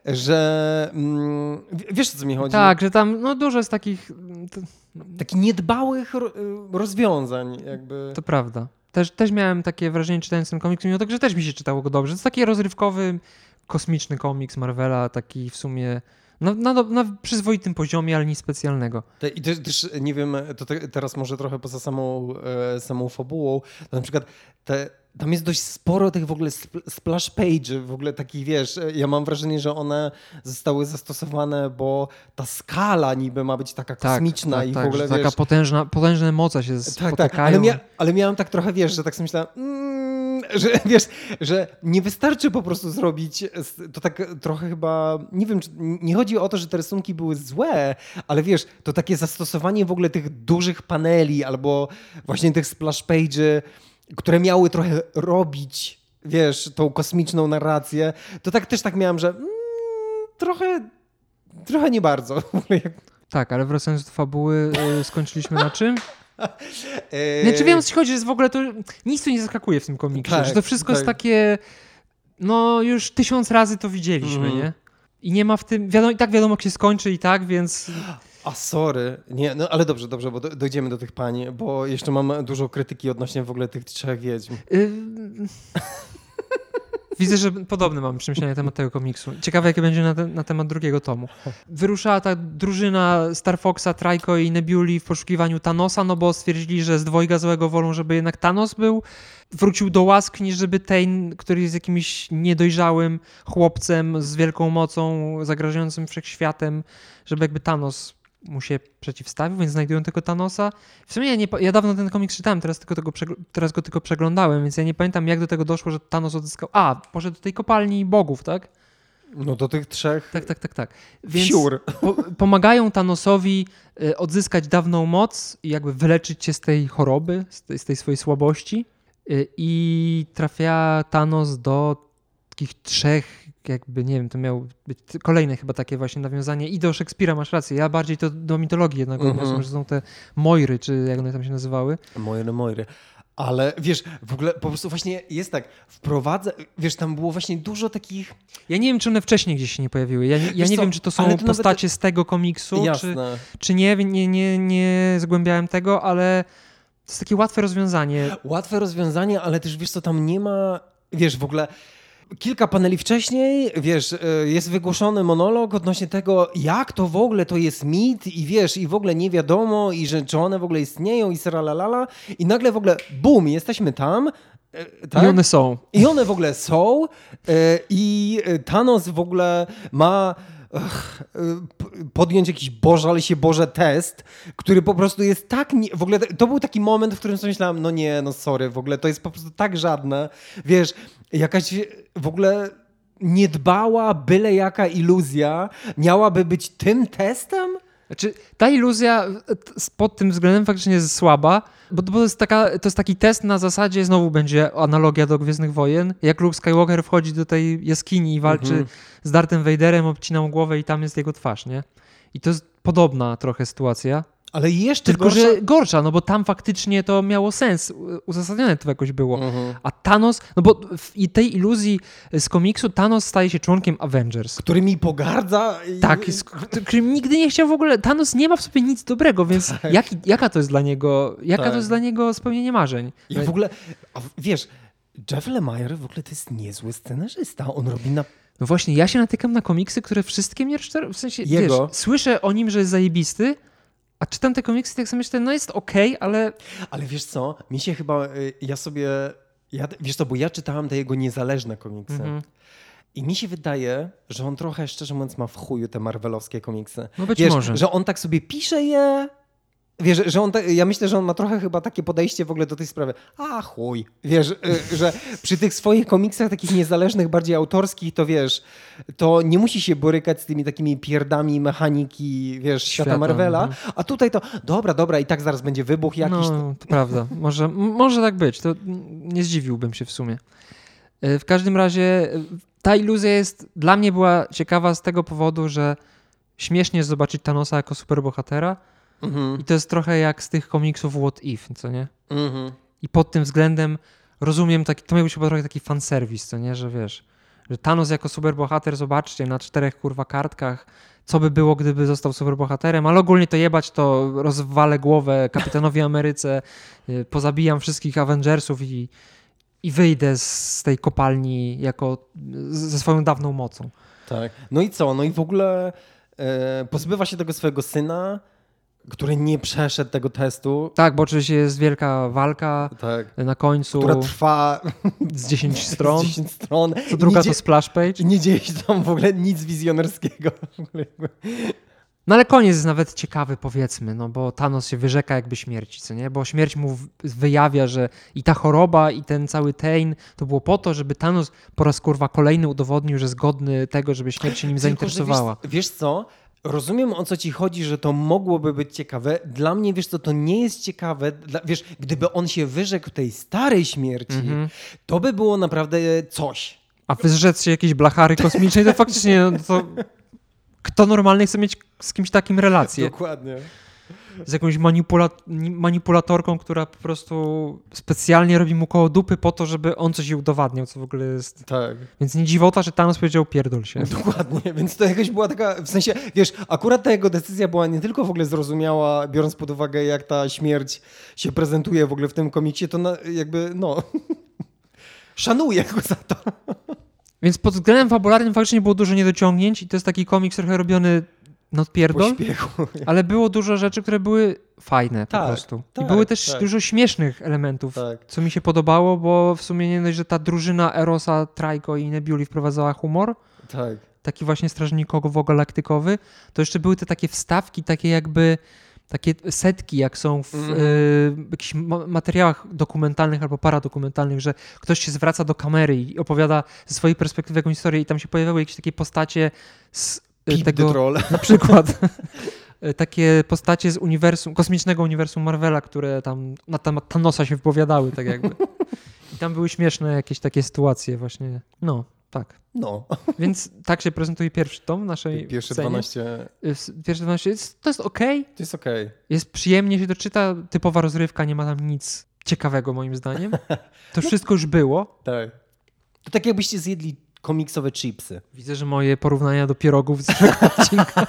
że mm, wiesz o co mi chodzi? Tak, że tam no, dużo jest takich, Takich niedbałych ro- rozwiązań jakby. to prawda. Też, też miałem takie wrażenie czytając ten komiks, mimo tego, że też mi się czytało go dobrze. To jest taki rozrywkowy, kosmiczny komiks Marvela, taki w sumie na, na, na przyzwoitym poziomie, ale nic specjalnego. I też, też nie wiem, to te, teraz może trochę poza samą, e, samą fabułą, na przykład te, tam jest dość sporo tych w ogóle spl- splash page, w ogóle takich, wiesz, ja mam wrażenie, że one zostały zastosowane, bo ta skala niby ma być taka kosmiczna tak, i tak, w ogóle, że taka wiesz... potężna, potężne moce się Tak, spotykają. tak, ale, mia, ale miałem tak trochę, wiesz, że tak sobie myślałem, mm, że wiesz, że nie wystarczy po prostu zrobić, to tak trochę chyba, nie wiem, nie chodzi o to, że te rysunki były złe, ale wiesz, to takie zastosowanie w ogóle tych dużych paneli albo właśnie tych splash page'y, które miały trochę robić, wiesz, tą kosmiczną narrację, to tak też tak miałem, że mm, trochę, trochę nie bardzo. Tak, ale wracając do fabuły, y, skończyliśmy na czym? Eee, Znaczy wiem o co chodzi, że jest w ogóle to nic tu nie zaskakuje w tym komiksie, Tak, że to wszystko jest tak. takie, no już tysiąc razy to widzieliśmy, Mhm. nie? I nie ma w tym, wiadomo, i tak wiadomo jak się skończy i tak, więc A sorry, nie, no ale dobrze, dobrze, bo do, dojdziemy do tych pań, bo jeszcze mam dużo krytyki odnośnie w ogóle tych trzech wiedźm. y, Widzę, że podobne mam przemyślenia na temat tego komiksu. Ciekawe, jakie będzie na, te, na temat drugiego tomu. Wyruszała ta drużyna Star Foxa, Trajko i Nebuli w poszukiwaniu Thanosa, no bo stwierdzili, że z dwojga złego wolą, żeby jednak Thanos był. Wrócił do łask, niż żeby Tain, który jest jakimś niedojrzałym chłopcem z wielką mocą, zagrażającym wszechświatem, żeby jakby Thanos mu się przeciwstawił, więc znajdują tego Thanosa. W sumie ja, nie, ja dawno ten komiks czytałem, teraz, tylko tego teraz go tylko przeglądałem, więc ja nie pamiętam jak do tego doszło, że Thanos odzyskał... A, poszedł do tej kopalni bogów, tak? No do tych trzech Tak, tak, tak, tak. Więc siur. po, pomagają Thanosowi y, odzyskać dawną moc i jakby wyleczyć się z tej choroby, z tej, z tej swojej słabości. Y, I trafia Thanos do takich trzech, jakby nie wiem, to miało być kolejne chyba takie właśnie nawiązanie. I do Szekspira masz rację. Ja bardziej to do mitologii jednak Mhm. odniosłem, że są te Mojry, czy jak one tam się nazywały. Mojry, mojry. Ale wiesz, w ogóle po prostu właśnie jest tak, wprowadzę, wiesz, tam było właśnie dużo takich, Ja nie wiem, czy one wcześniej gdzieś się nie pojawiły. Ja, nie- ja nie co, wiem, czy to są to nawet- postacie z tego komiksu, czy, czy nie, nie, nie, nie zgłębiałem tego, ale to jest takie łatwe rozwiązanie. łatwe rozwiązanie, ale też wiesz co, tam nie ma, wiesz, w ogóle Kilka paneli wcześniej, wiesz, e, jest wygłoszony monolog odnośnie tego, jak to w ogóle to jest mit i wiesz, i w ogóle nie wiadomo, i że czy one w ogóle istnieją i seralalala. I nagle w ogóle, bum, jesteśmy tam. e, Tak? I one są. I one w ogóle są e, i Thanos w ogóle ma podjąć jakiś Boże, ale się Boże test, który po prostu jest tak, nie, w ogóle to był taki moment, w którym sobie myślałem, no nie, no sorry, w ogóle to jest po prostu tak żadne, wiesz, jakaś w ogóle niedbała, byle jaka iluzja miałaby być tym testem? Znaczy, ta iluzja e, pod tym względem faktycznie jest słaba, bo bo to jest, taka, to jest taki test na zasadzie, znowu będzie analogia do Gwiezdnych Wojen, jak Luke Skywalker wchodzi do tej jaskini i walczy Mhm. z Darthem Vaderem, obcina mu głowę i tam jest jego twarz, nie? I to jest podobna trochę sytuacja, Ale jeszcze tylko gorsza... że gorsza, no bo tam faktycznie to miało sens, uzasadnione to jakoś było. Mhm. A Thanos, no bo w tej iluzji z komiksu Thanos staje się członkiem Avengers. Który mi pogardza. I... Tak, z którym nigdy nie chciał w ogóle. Thanos nie ma w sobie nic dobrego, więc jaki, jaka to jest dla niego, jaka Tak. to jest dla niego spełnienie marzeń? I w ogóle, wiesz, Jeff Lemire w ogóle to jest niezły scenarzysta. On robi na... No właśnie, ja się natykam na komiksy, które wszystkie mnie. W sensie, Jego? wiesz, słyszę o nim, że jest zajebisty, a czytam te komiksy tak sobie myślę, no jest okej, ale Ale wiesz co, mi się chyba, y, ja sobie, ja, wiesz co, bo ja czytałem te jego niezależne komiksy. Mhm. I mi się wydaje, że on trochę, szczerze mówiąc, ma w chuju te marvelowskie komiksy. No być wiesz, może. że on tak sobie pisze je... Wiesz, że on, ja myślę, że on ma trochę chyba takie podejście w ogóle do tej sprawy. A chuj. Wiesz, y, że przy tych swoich komiksach takich niezależnych, bardziej autorskich, to wiesz, to nie musi się borykać z tymi takimi pierdami mechaniki, wiesz, świata, Świata, Marvela. mhm. A tutaj to, dobra, dobra, i tak zaraz będzie wybuch jakiś. No, to prawda. Może, może tak być. To nie zdziwiłbym się w sumie. E, W każdym razie e, ta iluzja jest dla mnie była ciekawa z tego powodu, że śmiesznie jest zobaczyć Thanosa jako superbohatera Mhm. i to jest trochę jak z tych komiksów What If, co nie? Mhm. I pod tym względem rozumiem taki, to miał być chyba trochę taki fanserwis, co nie? Że wiesz, że Thanos jako superbohater, zobaczcie, na czterech kurwa kartkach, co by było, gdyby został superbohaterem, ale ogólnie to jebać, to rozwalę głowę kapitanowi Ameryce, y, pozabijam wszystkich Avengersów i, i wyjdę z tej kopalni jako ze swoją dawną mocą. Tak. No i co? No i w ogóle e, pozbywa się tego swojego syna, który nie przeszedł tego testu. Tak, bo oczywiście jest wielka walka Tak. na końcu Która trwa z 10 stron. 10 stron. Co druga to splash page. nie dzieje się tam w ogóle nic wizjonerskiego. No ale koniec jest nawet ciekawy, powiedzmy, no bo Thanos się wyrzeka jakby śmierci, co nie? Bo śmierć mu wyjawia, że i ta choroba, i ten cały Tain to było po to, żeby Thanos po raz kurwa kolejny udowodnił, że jest godny tego, żeby śmierć się nim Tylko, zainteresowała. Wiesz, wiesz co? Rozumiem o co ci chodzi, że to mogłoby być ciekawe. Dla mnie, wiesz co, to nie jest ciekawe. Dla, wiesz, gdyby on się wyrzekł tej starej śmierci, Mhm. to by było naprawdę coś. A wyzrzec się jakiejś blachary kosmicznej, to faktycznie, no to kto normalny chce mieć z kimś takim relację? Dokładnie. Z jakąś manipula manipulatorką, która po prostu specjalnie robi mu koło dupy po to, żeby on coś jej udowadniał, co w ogóle jest... Tak. Więc nie dziwota, że Thanos powiedział pierdol się. Dokładnie, więc to jakaś była taka, w sensie, wiesz, akurat ta jego decyzja była nie tylko w ogóle zrozumiała, biorąc pod uwagę, jak ta śmierć się prezentuje w ogóle w tym komiksie, to na, jakby, no, szanuję go za to. Więc pod względem fabularnym faktycznie było dużo niedociągnięć i to jest taki komiks trochę robiony odpierdol, Pośpiechu. ale było dużo rzeczy, które były fajne po Tak, prostu. I tak, były też tak. dużo śmiesznych elementów, Tak. co mi się podobało, bo w sumie nie dość, że ta drużyna Erosa, Trajko i Nebuli wprowadzała humor, Tak. taki właśnie strażnikowo-galaktykowy, to jeszcze były te takie wstawki, takie jakby takie setki, jak są w Mhm. y, jakichś ma- materiałach dokumentalnych albo paradokumentalnych, że ktoś się zwraca do kamery i opowiada ze swojej perspektywy jakąś historię i tam się pojawiały jakieś takie postacie z y, Pip the tego, na przykład y, takie postacie z uniwersum, kosmicznego uniwersum Marvela, które tam na temat Thanosa się wypowiadały, tak jakby. I tam były śmieszne jakieś takie sytuacje właśnie. No, tak. No, Więc tak się prezentuje pierwszy tom naszej pierwsze scenie. 12, Jest- Pierwsze 12 jest, to jest okej, to jest okej. jest przyjemnie się doczyta, typowa rozrywka, nie ma tam nic ciekawego moim zdaniem. To wszystko już było. Tak. To tak jakbyście zjedli komiksowe chipsy. Widzę, że moje porównania do pierogów z odcinka.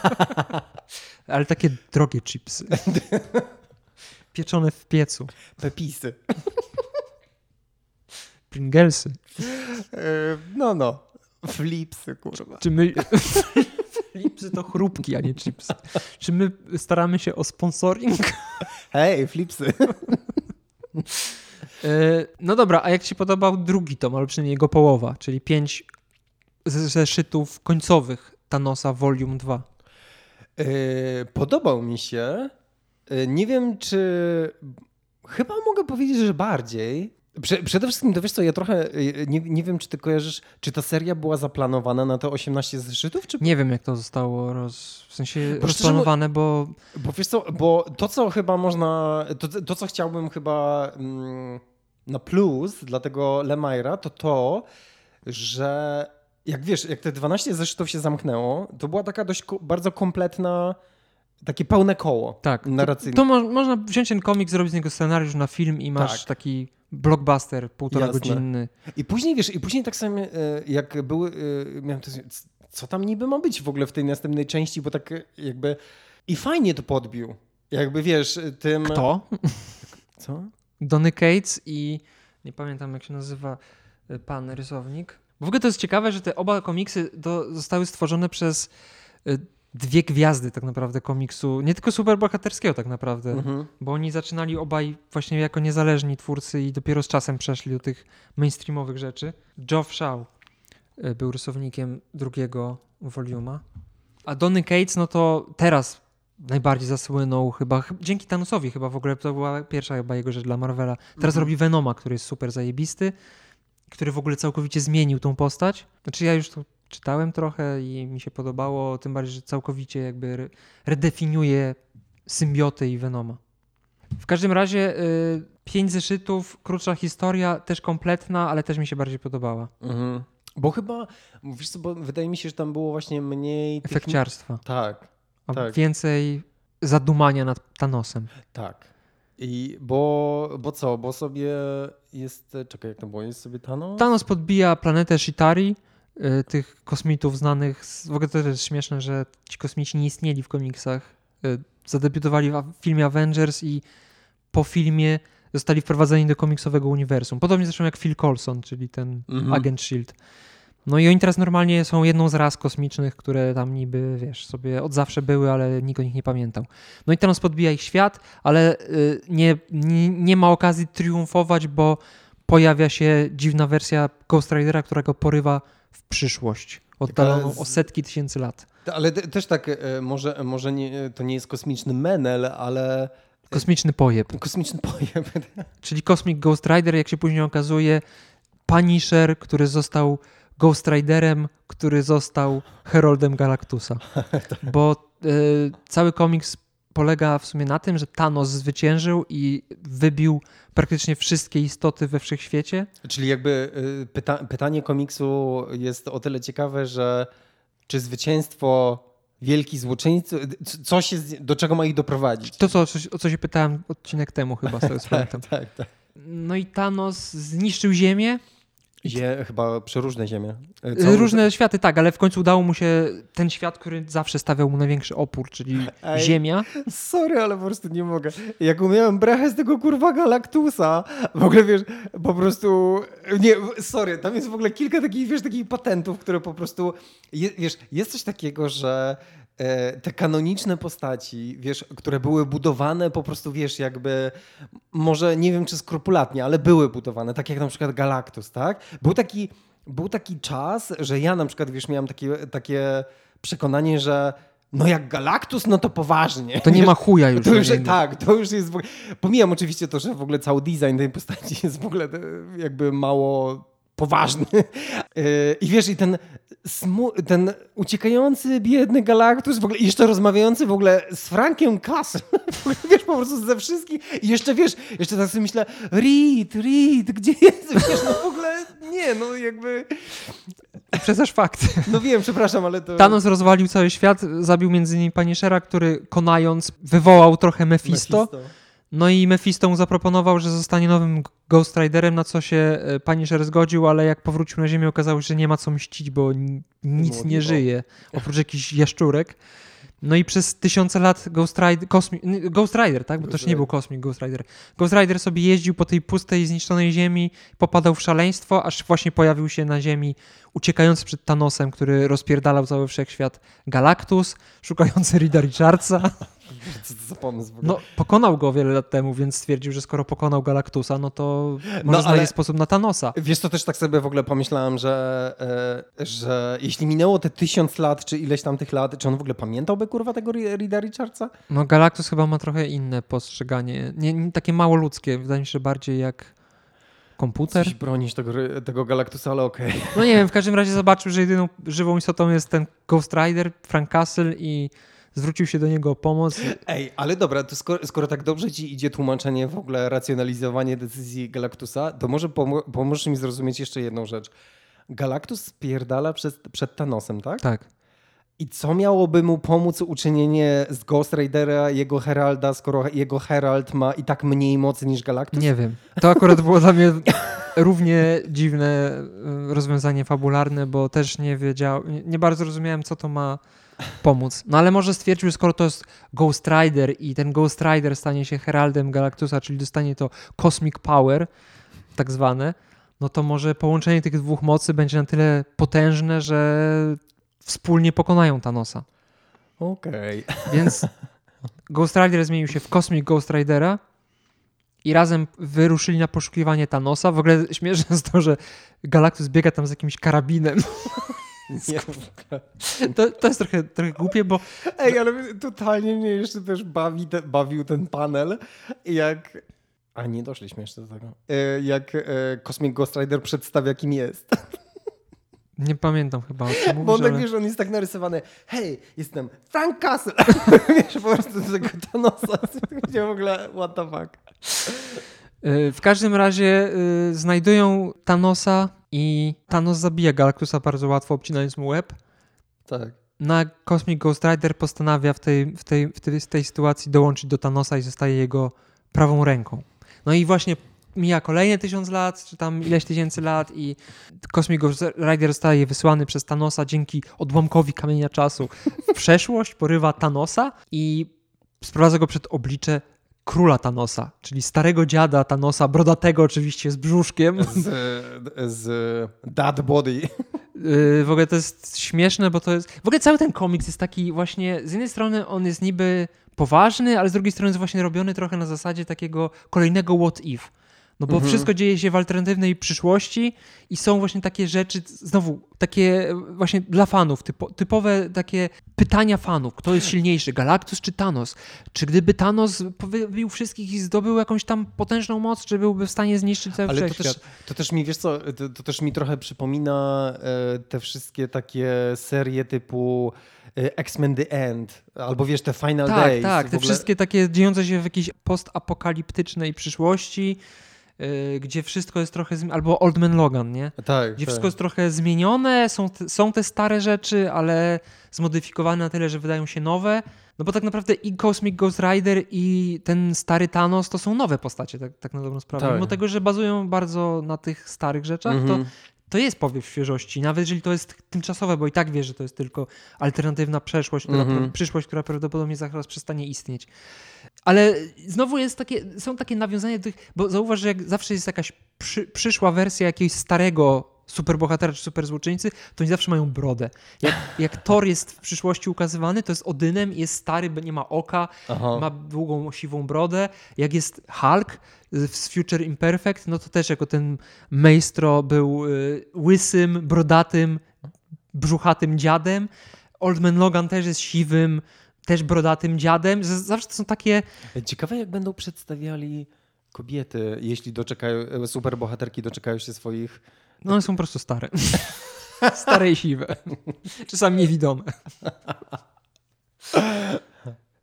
Ale takie drogie chipsy. Pieczone w piecu. Pepisy. Pringlesy. E, no, no. Flipsy, kurwa. Czy my... Flipsy to chrupki, a nie chipsy. Czy my staramy się o sponsoring? Hej, flipsy. E, No dobra, a jak ci się podobał drugi tom, albo przynajmniej jego połowa, czyli pięć zeszytów końcowych Thanosa Volume 2? E, Podobał mi się. E, Nie wiem, czy. Chyba mogę powiedzieć, że bardziej. Prze- Przede wszystkim, to wiesz co, ja trochę e, nie, nie wiem, czy ty kojarzysz, czy ta seria była zaplanowana na te 18 zeszytów, czy Nie wiem, jak to zostało roz... w sensie szczerze rozplanowane, bo Bo wiesz co, bo to co chyba można, to, to co chciałbym chyba mm, na plus dla tego Lemaira, to to, że jak wiesz, jak te 12 zeszytów się zamknęło, to była taka dość ko- bardzo kompletna, takie pełne koło tak, to, narracyjne. to mo można wziąć ten komik, zrobić z niego scenariusz na film i masz Tak. taki blockbuster półtora Jasne. godzinny. I później wiesz, i później tak samo e, jak były, e, miałem to, co tam niby ma być w ogóle w tej następnej części, bo tak e, jakby i fajnie to podbił. Jakby wiesz, tym... Kto? Co? Donny Cates i nie pamiętam jak się nazywa pan rysownik. W ogóle to jest ciekawe, że te oba komiksy do, zostały stworzone przez y, dwie gwiazdy tak naprawdę komiksu, nie tylko superbohaterskiego tak naprawdę, Mhm. bo oni zaczynali obaj właśnie jako niezależni twórcy i dopiero z czasem przeszli do tych mainstreamowych rzeczy. Geoff Shaw y, był rysownikiem drugiego woliuma, a Donny Cates no to teraz najbardziej zasłynął chyba, ch- dzięki Thanosowi chyba w ogóle, to była pierwsza chyba jego rzecz dla Marvela. Teraz Mhm. robi Venoma, który jest super zajebisty, który w ogóle całkowicie zmienił tą postać. Znaczy ja już to czytałem trochę i mi się podobało, tym bardziej, że całkowicie jakby re- redefiniuje symbioty i Venoma. W każdym razie y, pięć zeszytów, krótsza historia, też kompletna, ale też mi się bardziej podobała. Mhm. Bo chyba, wiesz co, bo wydaje mi się, że tam było właśnie mniej... tych- Efekciarstwa, Tak, tak. więcej zadumania nad Thanosem. tak. I bo, bo co, bo sobie jest, czekaj jak to było, jest sobie Thanos? Thanos podbija planetę Shitari, y, tych kosmitów znanych. Z, w ogóle to też jest śmieszne, że ci kosmici nie istnieli w komiksach. Y, zadebiutowali w filmie Avengers i po filmie zostali wprowadzeni do komiksowego uniwersum. Podobnie zresztą jak Phil Coulson, czyli ten Mhm. agent S.H.I.E.L.D. No i oni teraz normalnie są jedną z ras kosmicznych, które tam niby, wiesz, sobie od zawsze były, ale nikt o nich nie pamiętał. No i Thanos podbija ich świat, ale y, nie, nie, nie ma okazji triumfować, bo pojawia się dziwna wersja Ghost Ridera, która go porywa w przyszłość, oddaloną z- o setki tysięcy lat. Ale te- też tak, e, może, może nie, to nie jest kosmiczny menel, ale Kosmiczny pojeb, kosmiczny pojeb. czyli Cosmic Ghost Rider, jak się później okazuje, Punisher, który został Ghost Riderem, który został Heroldem Galactusa. Bo y, cały komiks polega w sumie na tym, że Thanos zwyciężył i wybił praktycznie wszystkie istoty we wszechświecie. Czyli jakby y, pyta, pytanie komiksu jest o tyle ciekawe, że czy zwycięstwo wielki złoczyńcy, co się, do czego ma ich doprowadzić? To, co, o co- się pytałem odcinek temu chyba, z tego pamiętam. tak, tak. No i Thanos zniszczył Ziemię. Zie, chyba przeróżne ziemie. E, Co- Różne światy, tak, ale w końcu udało mu się ten świat, który zawsze stawiał mu największy opór, czyli Ej. Ziemia. Sorry, ale po prostu nie mogę. Jak umiałem brechę z tego kurwa Galactusa, w ogóle wiesz, po prostu, nie, sorry, tam jest w ogóle kilka takich, wiesz, takich patentów, które po prostu, je, wiesz, jest coś takiego, że te kanoniczne postaci, wiesz, które były budowane po prostu, wiesz, jakby, może nie wiem czy skrupulatnie, ale były budowane, tak jak na przykład Galactus, tak? Był taki, był taki czas, że ja na przykład, wiesz, miałem takie, takie przekonanie, że no jak Galactus, no to poważnie. To nie Wiesz, ma chuja już. to już, tak, to już jest. Pomijam oczywiście to, że w ogóle cały design tej postaci jest w ogóle e, jakby mało poważny. E, I wiesz, i ten, ten uciekający biedny Galactus, w ogóle jeszcze rozmawiający w ogóle z Frankiem Castle, wiesz, po prostu ze wszystkich. I jeszcze wiesz, jeszcze tak sobie myślę, Reed, Reed, gdzie jest? Wiesz, no w ogóle nie, no jakby. Uprzedzasz fakty. No wiem, przepraszam, ale to. Thanos rozwalił cały świat, zabił między innymi Punishera, który konając wywołał trochę Mephisto. No i Mephisto mu zaproponował, że zostanie nowym Ghost Riderem, na co się e, Punisher zgodził, ale jak powrócił na ziemię okazało się, że nie ma co mścić, bo ni- nic nie żyje, oprócz jakichś jaszczurek. No i przez tysiące lat Ghost Rider, Cosmic, n- Ghost Rider, tak? Bo to Ghost już nie był kosmik Ghost Rider. Ghost Rider sobie jeździł po tej pustej, zniszczonej ziemi, popadał w szaleństwo, aż właśnie pojawił się na ziemi uciekający przed Thanosem, który rozpierdalał cały wszechświat Galactus, szukający Rida Richardsa. Co to za pomysł w ogóle? No, pokonał go wiele lat temu, więc stwierdził, że skoro pokonał Galactusa, no to może No, ale- sposób na Thanosa. Wiesz, to też tak sobie w ogóle pomyślałem, że, e, że jeśli minęło te tysiąc lat, czy ileś tam tych lat, czy on w ogóle pamiętałby kurwa tego Ri- Rida Richardsa? No Galactus chyba ma trochę inne postrzeganie, nie, nie takie mało ludzkie, wydaje mi się, że bardziej jak komputer. Coś bronisz tego, tego Galactusa, ale okej. No nie wiem, w każdym razie zobaczył, że jedyną żywą istotą jest ten Ghost Rider, Frank Castle i zwrócił się do niego o pomoc. Ej, ale dobra, to skoro, skoro tak dobrze ci idzie tłumaczenie, w ogóle racjonalizowanie decyzji Galactusa, to może pomo- pomożesz mi zrozumieć jeszcze jedną rzecz. Galactus spierdala przed, przed Thanosem, tak? Tak. I co miałoby mu pomóc uczynienie z Ghost Ridera jego Heralda, skoro jego Herald ma i tak mniej mocy niż Galactus? Nie wiem. To akurat było dla mnie równie dziwne y, rozwiązanie fabularne, bo też nie wiedział, nie, nie bardzo rozumiałem, co to ma pomóc. No ale może stwierdził, skoro to jest Ghost Rider i ten Ghost Rider stanie się heraldem Galactusa, czyli dostanie to Cosmic Power, tak zwane, no to może połączenie tych dwóch mocy będzie na tyle potężne, że wspólnie pokonają Thanosa. Okej. Więc Ghost Rider zmienił się w Cosmic Ghost Ridera i razem wyruszyli na poszukiwanie Thanosa. W ogóle śmieszne jest to, że Galactus biega tam z jakimś karabinem. Nie. To, to jest trochę, trochę głupie, bo Ej, ale totalnie mnie jeszcze też bawi te, bawił ten panel, jak... A nie doszliśmy jeszcze do tego. E, Jak e, Cosmic Ghost Rider przedstawia, kim jest. nie pamiętam chyba o czym Bo mówisz, on tak, ale... wiesz, on jest tak narysowany. Hej, jestem Frank Castle. wiesz, po prostu do tego Thanosa. W ogóle, what the fuck. Y, W każdym razie y, znajdują Thanosa i Thanos zabija Galactusa bardzo łatwo, obcinając mu łeb. Tak. Na Cosmic Ghost Rider postanawia w tej, w, tej, w, tej, w tej sytuacji dołączyć do Thanosa i zostaje jego prawą ręką. No i właśnie mija kolejne tysiąc lat, czy tam ileś tysięcy lat i Cosmic Ghost Rider zostaje wysłany przez Thanosa dzięki odłamkowi kamienia czasu w przeszłość, porywa Thanosa i sprowadza go przed oblicze króla Thanosa, czyli starego dziada Thanosa, brodatego oczywiście z brzuszkiem. Z, z Dad Body. Yy, w ogóle to jest śmieszne, bo to jest. W ogóle cały ten komiks jest taki właśnie. Z jednej strony on jest niby poważny, ale z drugiej strony jest właśnie robiony trochę na zasadzie takiego kolejnego what if. No bo Mhm. wszystko dzieje się w alternatywnej przyszłości i są właśnie takie rzeczy, znowu, takie właśnie dla fanów, typo, typowe takie pytania fanów. Kto jest silniejszy, Galactus czy Thanos? Czy gdyby Thanos wybił wszystkich i zdobył jakąś tam potężną moc, czy byłby w stanie zniszczyć cały Ale to też, to też mi, wiesz co, to, to też mi trochę przypomina e, te wszystkie takie serie typu e, X-Men The End, albo wiesz, te Final Tak, Days. tak. w Te ogóle- wszystkie takie dziejące się w jakiejś postapokaliptycznej przyszłości, gdzie wszystko jest trochę. Albo Old Man Logan, nie? Tak, Gdzie tak. wszystko jest trochę zmienione, są te, są te stare rzeczy, ale zmodyfikowane na tyle, że wydają się nowe. No bo tak naprawdę i Cosmic Ghost Rider i ten stary Thanos to są nowe postacie, tak, tak na dobrą sprawę. Tak. Mimo tego, że bazują bardzo na tych starych rzeczach, to Mhm. to jest powiew świeżości, nawet jeżeli to jest tymczasowe, bo i tak wiesz, że to jest tylko alternatywna przeszłość, która, Mhm. przyszłość, która prawdopodobnie zaraz przestanie istnieć. Ale znowu jest takie, są takie nawiązania do tych, bo zauważ, że jak zawsze jest jakaś przy, przyszła wersja jakiegoś starego superbohatera czy superzłoczyńcy, to oni zawsze mają brodę. Jak, jak Thor jest w przyszłości ukazywany, to jest Odynem, jest stary, nie ma oka, Aha. ma długą, siwą brodę. Jak jest Hulk z Future Imperfect, no to też jako ten maestro był y, łysym, brodatym, brzuchatym dziadem. Old Man Logan też jest siwym, też brodatym dziadem. Zawsze to są takie... Ciekawe, jak będą przedstawiali kobiety, jeśli doczekają, e, superbohaterki doczekają się swoich... No one są po prostu stare. stare i siwe. Czasami niewidome.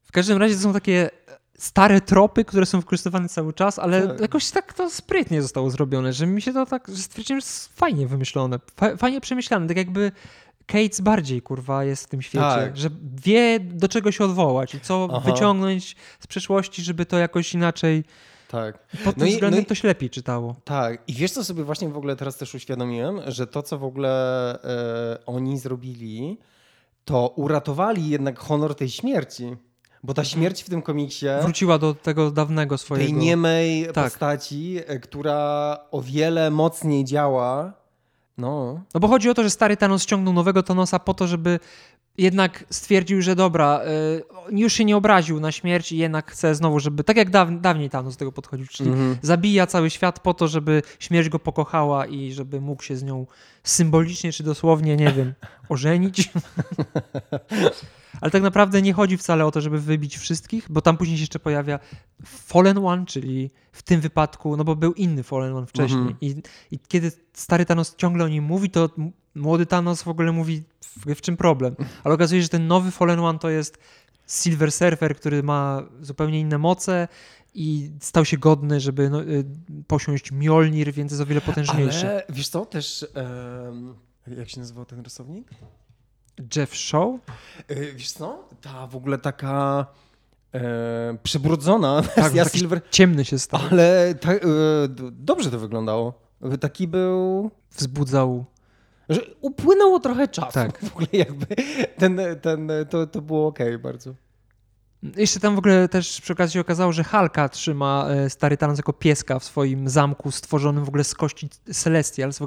W każdym razie to są takie stare tropy, które są wykorzystywane cały czas, ale Tak. jakoś tak to sprytnie zostało zrobione, że mi się to tak, że stwierdziłem, że jest fajnie wymyślone, fa- fajnie przemyślane, tak jakby Cates bardziej, kurwa, jest w tym świecie, Tak. że wie do czego się odwołać i co Aha. wyciągnąć z przeszłości, żeby to jakoś inaczej, Tak. pod tym No i- względem no i- to się lepiej czytało. Tak, i wiesz co sobie właśnie w ogóle teraz też uświadomiłem, że to co w ogóle e, oni zrobili, to uratowali jednak honor tej śmierci. Bo ta śmierć w tym komiksie, Wróciła do tego dawnego swojego... tej niemej Tak. postaci, e, która o wiele mocniej działa, no, No bo chodzi o to, że stary Thanos ściągnął nowego Thanosa po to, żeby jednak stwierdził, że dobra, y, już się nie obraził na śmierć i jednak chce znowu, żeby, tak jak daw, dawniej Thanos do tego podchodził, czyli Mhm. zabija cały świat po to, żeby śmierć go pokochała i żeby mógł się z nią symbolicznie czy dosłownie, nie wiem, ożenić. Ale tak naprawdę nie chodzi wcale o to, żeby wybić wszystkich, bo tam później się jeszcze pojawia Fallen One, czyli w tym wypadku, no bo był inny Fallen One wcześniej. Mhm. I, I kiedy stary Thanos ciągle o nim mówi, to młody Thanos w ogóle mówi, w, czym problem. Ale okazuje się, że ten nowy Fallen One to jest Silver Surfer, który ma zupełnie inne moce i stał się godny, żeby no, y, posiąść Mjolnir, więc jest o wiele potężniejszy. Ale wiesz co, też, em, jak się nazywał ten rysownik? Jeff Shaw? E, Wiesz co, ta w ogóle taka e, przybrudzona Tak, taki Silver, ciemny się stał. ale ta, e, dobrze to wyglądało. Taki był... Wzbudzał Że upłynęło trochę czasu. Tak. W ogóle jakby ten, ten, to, to było okej bardzo. Jeszcze tam w ogóle też przy okazji się okazało, że Halka trzyma e, stary Thanos jako pieska w swoim zamku stworzonym w ogóle z kości Celestials.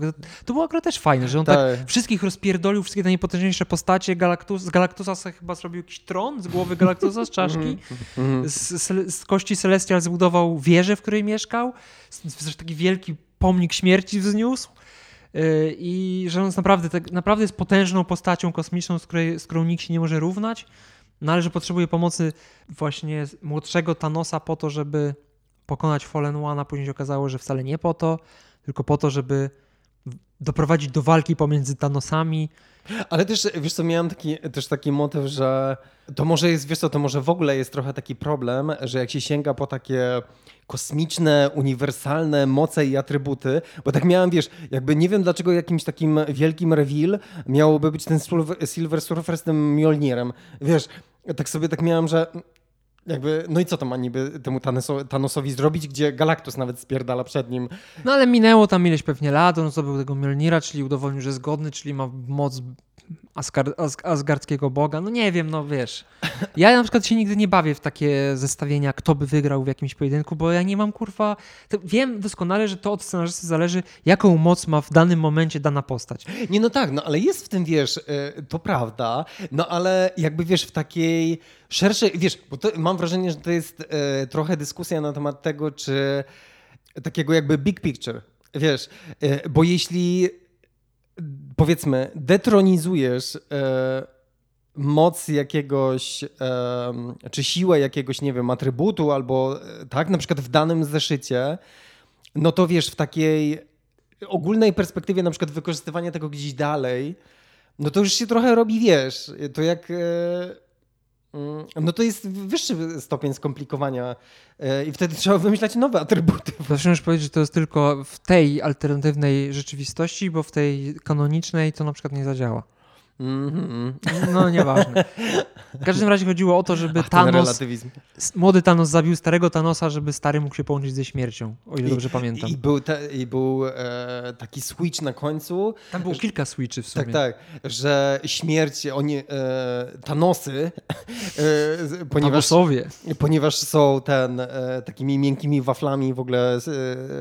To było akurat też fajne, że on tak, Tak. wszystkich rozpierdolił, wszystkie te najpotężniejsze postacie. Galactus, z Galactusa sobie chyba zrobił jakiś tron z głowy Galactusa, z czaszki. Mhm. Z, z, kości Celestial zbudował wieżę, w której mieszkał. Taki wielki pomnik śmierci wzniósł. Yy, I że on jest naprawdę, tak, naprawdę jest potężną postacią kosmiczną, z, której, z którą nikt się nie może równać. No ale że potrzebuje pomocy właśnie młodszego Thanosa po to, żeby pokonać Fallen One, a później się okazało, że wcale nie po to, tylko po to, żeby doprowadzić do walki pomiędzy Thanosami. Ale też, wiesz co, miałem taki, też taki motyw, że to może jest, wiesz co, to może w ogóle jest trochę taki problem, że jak się sięga po takie kosmiczne, uniwersalne moce i atrybuty, bo tak miałem, wiesz, jakby nie wiem dlaczego jakimś takim wielkim reveal miałoby być ten Silver, Surfer z tym Mjolnirem. Wiesz, tak sobie tak miałem, że jakby, no i co to ma niby temu Thanoso- Thanosowi zrobić, gdzie Galactus nawet spierdala przed nim. No ale minęło tam ileś pewnie lat, on zdobył tego Mjolnira, czyli udowodnił, że jest godny, czyli ma moc Asgard, As, asgardzkiego boga. No nie wiem, no wiesz. Ja na przykład się nigdy nie bawię w takie zestawienia, kto by wygrał w jakimś pojedynku, bo ja nie mam kurwa... Wiem doskonale, że to od scenarzysty zależy, jaką moc ma w danym momencie dana postać. Nie, no tak, no ale jest w tym, wiesz, e, to prawda, no ale jakby, wiesz, w takiej szerszej, wiesz, bo to, mam wrażenie, że to jest e, trochę dyskusja na temat tego, czy takiego jakby big picture, wiesz, e, bo jeśli powiedzmy detronizujesz e, moc jakiegoś, em, czy siłę jakiegoś, nie wiem, atrybutu albo e, tak, na przykład w danym zeszycie, no to wiesz, w takiej ogólnej perspektywie na przykład wykorzystywania tego gdzieś dalej, no to już się trochę robi, wiesz, to jak... e, No to jest wyższy stopień skomplikowania e, i wtedy trzeba wymyślać nowe atrybuty. Zawsze muszę powiedzieć, że to jest tylko w tej alternatywnej rzeczywistości, bo w tej kanonicznej to na przykład nie zadziała. Mhm. No nieważne. W każdym razie chodziło o to, żeby Ach, Thanos Młody Thanos zabił starego Thanosa, żeby stary mógł się połączyć ze śmiercią, o ile dobrze pamiętam. I był, te, i był e, taki switch na końcu, Tam było kilka switchy w sumie. tak, tak, że śmierć, oni, e, Thanosy, e, ponieważ, Thanosowie. ponieważ są ten, e, takimi miękkimi waflami w ogóle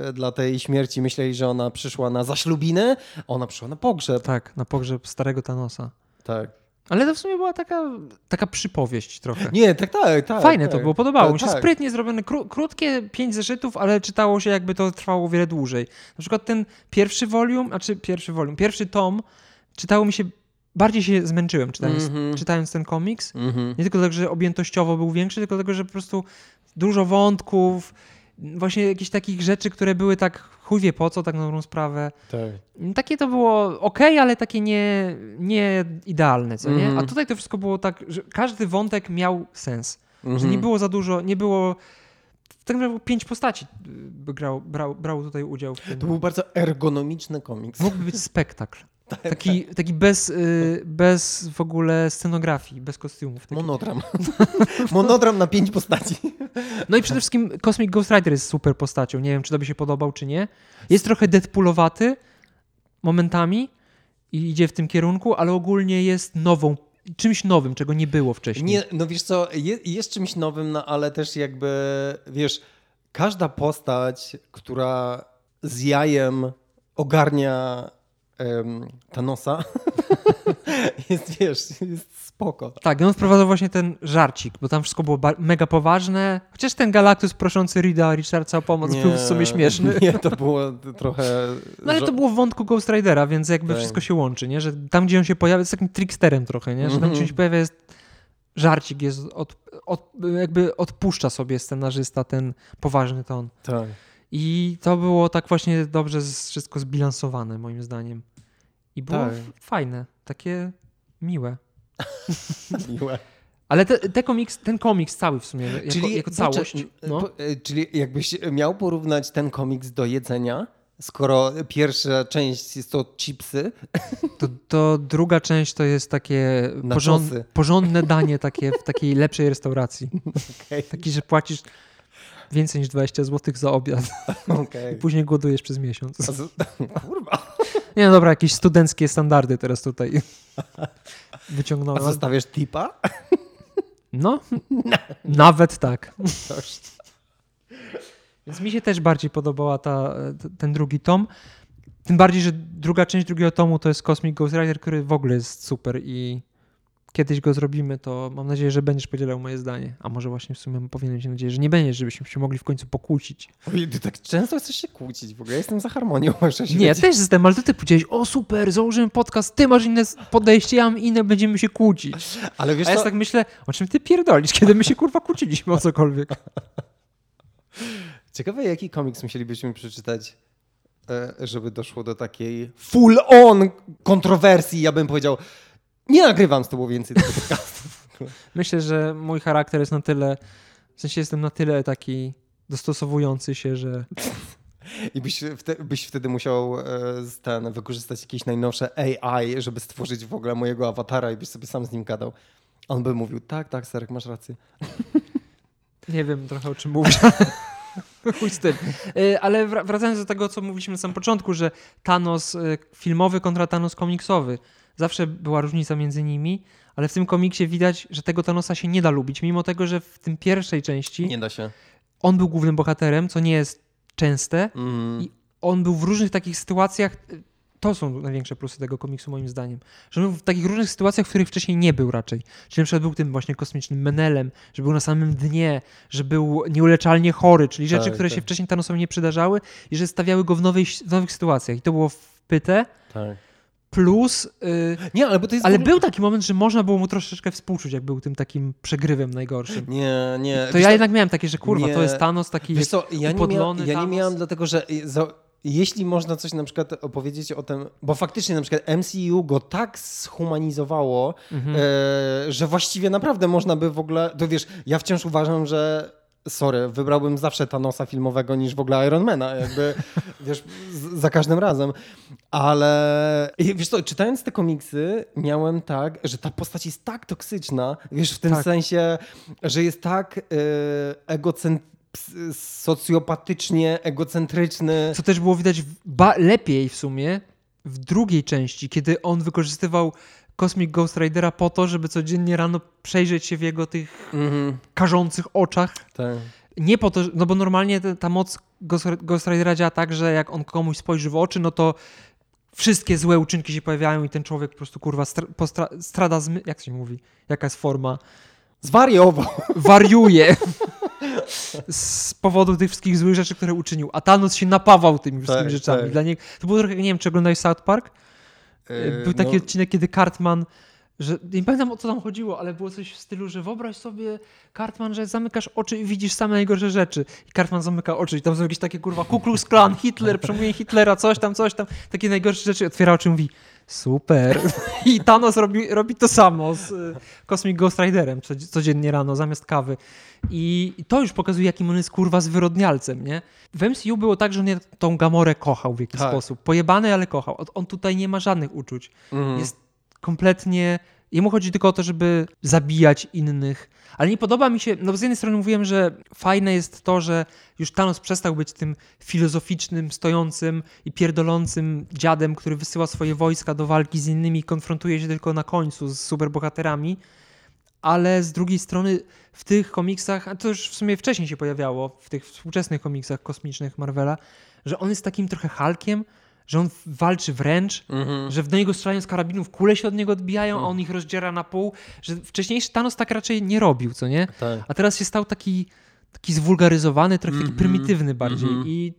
e, dla tej śmierci, myśleli, że ona przyszła na zaślubinę, a ona przyszła na pogrzeb. Tak, na pogrzeb starego Thanosa. Tak. Ale to w sumie była taka, taka przypowieść trochę. Nie, tak, tak, tak. Fajne tak. to było, podobało mi się. Tak. Sprytnie zrobione, kró- krótkie, pięć zeszytów, ale czytało się jakby to trwało o wiele dłużej. Na przykład ten pierwszy volume, a czy pierwszy volume, pierwszy tom, czytało mi się, bardziej się zmęczyłem czytając, Mhm. czytając ten komiks. Mhm. Nie tylko dlatego, że objętościowo był większy, tylko dlatego, że po prostu dużo wątków, właśnie jakichś takich rzeczy, które były tak chuj wie po co, tak na dobrą sprawę. Tak. Takie to było ok, ale takie nie, nie idealne, co nie? Mhm. A tutaj to wszystko było tak, że każdy wątek miał sens. Że Mhm. nie było za dużo, nie było... Tak naprawdę pięć postaci y, grał, brał, brał tutaj udział w tym. To był bardzo ergonomiczny komiks. Mógłby być spektakl. Taki, taki bez, y, bez w ogóle scenografii, bez kostiumów. Taki. Monodram. Monodram na pięć postaci. No i przede wszystkim Cosmic Ghost Rider jest super postacią. Nie wiem, czy tobie się podobał, czy nie. Jest trochę Deadpoolowaty momentami i idzie w tym kierunku, ale ogólnie jest nową czymś nowym, czego nie było wcześniej. Nie, no wiesz co, je, jest czymś nowym, no ale też jakby, wiesz, każda postać, która z jajem ogarnia um, Thanosa, jest, wiesz, jest spoko. Tak, i on wprowadzał właśnie ten żarcik, bo tam wszystko było mega poważne. Chociaż ten Galactus proszący Rida Richardsa o pomoc nie, był w sumie śmieszny. Nie, to było trochę... No ale to było w wątku Ghost Ridera, więc jakby tak. wszystko się łączy, nie? Że tam, gdzie on się pojawia, jest takim tricksterem trochę, nie? Że tam, gdzie on się pojawia, jest żarcik, jest od, od, jakby odpuszcza sobie scenarzysta ten poważny ton. Tak. I to było tak właśnie dobrze wszystko zbilansowane, moim zdaniem. I było tak. fajne, takie miłe. miłe. Ale te, te komiks, ten komiks cały w sumie, jako, czyli, jako całość. No. Po, e, czyli jakbyś miał porównać ten komiks do jedzenia, skoro pierwsza część jest to chipsy. To, to druga część to jest takie porząd, porządne danie takie w takiej lepszej restauracji. Okay. Taki, że płacisz więcej niż 20 zł za obiad. Okay. Później głodujesz przez miesiąc. Kurwa. Nie no dobra, jakieś studenckie standardy teraz tutaj wyciągnąłem. A zostawiasz tipa? No, nawet tak. Więc mi się też bardziej podobała ta, ten drugi tom. Tym bardziej, że druga część drugiego tomu to jest Cosmic Ghost Rider, który w ogóle jest super i kiedyś go zrobimy, to mam nadzieję, że będziesz podzielał moje zdanie. A może właśnie w sumie powinienem mieć nadzieję, że nie będziesz, żebyśmy się mogli w końcu pokłócić. Oj, ty tak często chcesz się kłócić w ogóle. Ja jestem za harmonią. Nie, ja też jestem, ale ty powiedziałeś, o super, założymy podcast, ty masz inne podejście, ja mam inne, będziemy się kłócić. Ale wiesz A ja tak myślę, o czym ty pierdolisz, kiedy my się kurwa kłóciliśmy o cokolwiek. Ciekawe, jaki komiks musielibyśmy przeczytać, e, żeby doszło do takiej full-on kontrowersji, ja bym powiedział, nie nagrywam z tobą więcej tego podcastu. Myślę, że mój charakter jest na tyle, w sensie jestem na tyle taki dostosowujący się, że... I byś, wtedy, byś wtedy musiał e, ten, wykorzystać jakieś najnowsze AI, żeby stworzyć w ogóle mojego awatara i byś sobie sam z nim gadał. On by mówił, tak, tak, Serek, masz rację. Nie wiem trochę o czym mówisz. Chuj z tym. E, ale wracając do tego, co mówiliśmy na samym początku, że Thanos e, filmowy kontra Thanos komiksowy. Zawsze była różnica między nimi, ale w tym komiksie widać, że tego Thanosa się nie da lubić, mimo tego, że w tym pierwszej części nie da się. On był głównym bohaterem, co nie jest częste mm. i on był w różnych takich sytuacjach to są największe plusy tego komiksu moim zdaniem. Że był w takich różnych sytuacjach, w których wcześniej nie był raczej. Czyli na przykład był tym właśnie kosmicznym menelem, że był na samym dnie, że był nieuleczalnie chory, czyli rzeczy, tak, które tak. się wcześniej Thanosowi nie przydarzały i że stawiały go w, nowej, w nowych sytuacjach. I to było wpyte. Tak. Plus. Yy, nie, ale, bo to jest ale był taki moment, że można było mu troszeczkę współczuć, jak był tym takim przegrywem najgorszym. Nie, nie. To ja jednak miałem takie, że kurwa, nie. to jest Thanos taki Wiesz co, ja ja nie miałem, dlatego że za, jeśli można coś na przykład opowiedzieć o tym, bo faktycznie na przykład MCU go tak zhumanizowało, mhm. e, że właściwie naprawdę można by w ogóle, to wiesz, ja wciąż uważam, że sorry, wybrałbym zawsze Thanosa filmowego niż w ogóle Ironmana, jakby, wiesz, za każdym razem. Ale wiesz co, czytając te komiksy, miałem tak, że ta postać jest tak toksyczna, wiesz, w tym tak. sensie, że jest tak y, egocentryczna, socjopatycznie egocentryczny. Co też było widać lepiej w sumie w drugiej części, kiedy on wykorzystywał Cosmic Ghost Ridera po to, żeby codziennie rano przejrzeć się w jego tych mm-hmm. karzących oczach. Tak. Nie po to, no bo normalnie ta moc Ghost, Ghost Ridera działa tak, że jak on komuś spojrzy w oczy, no to wszystkie złe uczynki się pojawiają i ten człowiek po prostu kurwa stra, postra, strada zmy... Jak się mówi? Jaka jest forma? Zwariował. Wariuje. z powodu tych wszystkich złych rzeczy, które uczynił. A Thanos się napawał tymi wszystkimi tak, rzeczami. Tak. Dla niego, to było trochę, nie wiem, czy oglądałeś South Park? Był taki no. odcinek, kiedy Cartman że nie pamiętam o co tam chodziło, ale było coś w stylu, że wyobraź sobie, Cartman, że zamykasz oczy i widzisz same najgorsze rzeczy. I Cartman zamyka oczy i tam są jakieś takie kurwa Ku Klux Klan, Hitler, przemówienie Hitlera, coś tam, coś tam. Takie najgorsze rzeczy. Otwiera oczy i mówi, super. I Thanos robi, robi to samo z y, Cosmic Ghost Riderem codziennie rano zamiast kawy. I to już pokazuje, jakim on jest kurwa zwyrodnialcem, nie? W MCU było tak, że on tą Gamorę kochał w jakiś tak. sposób. Pojebany, ale kochał. On tutaj nie ma żadnych uczuć. Mm. Jest kompletnie. Jemu chodzi tylko o to, żeby zabijać innych. Ale nie podoba mi się. No, z jednej strony mówiłem, że fajne jest to, że już Thanos przestał być tym filozoficznym, stojącym i pierdolącym dziadem, który wysyła swoje wojska do walki z innymi, konfrontuje się tylko na końcu z superbohaterami. Ale z drugiej strony w tych komiksach, a to już w sumie wcześniej się pojawiało, w tych współczesnych komiksach kosmicznych Marvela, że on jest takim trochę Hulkiem, że on walczy wręcz, Mhm. że w do niego strzelają z karabinów, kule się od niego odbijają, a on ich rozdziera na pół, że wcześniejszy Thanos tak raczej nie robił, co nie? Tak. A teraz się stał taki, taki zwulgaryzowany, trochę taki Mhm. prymitywny bardziej Mhm. I,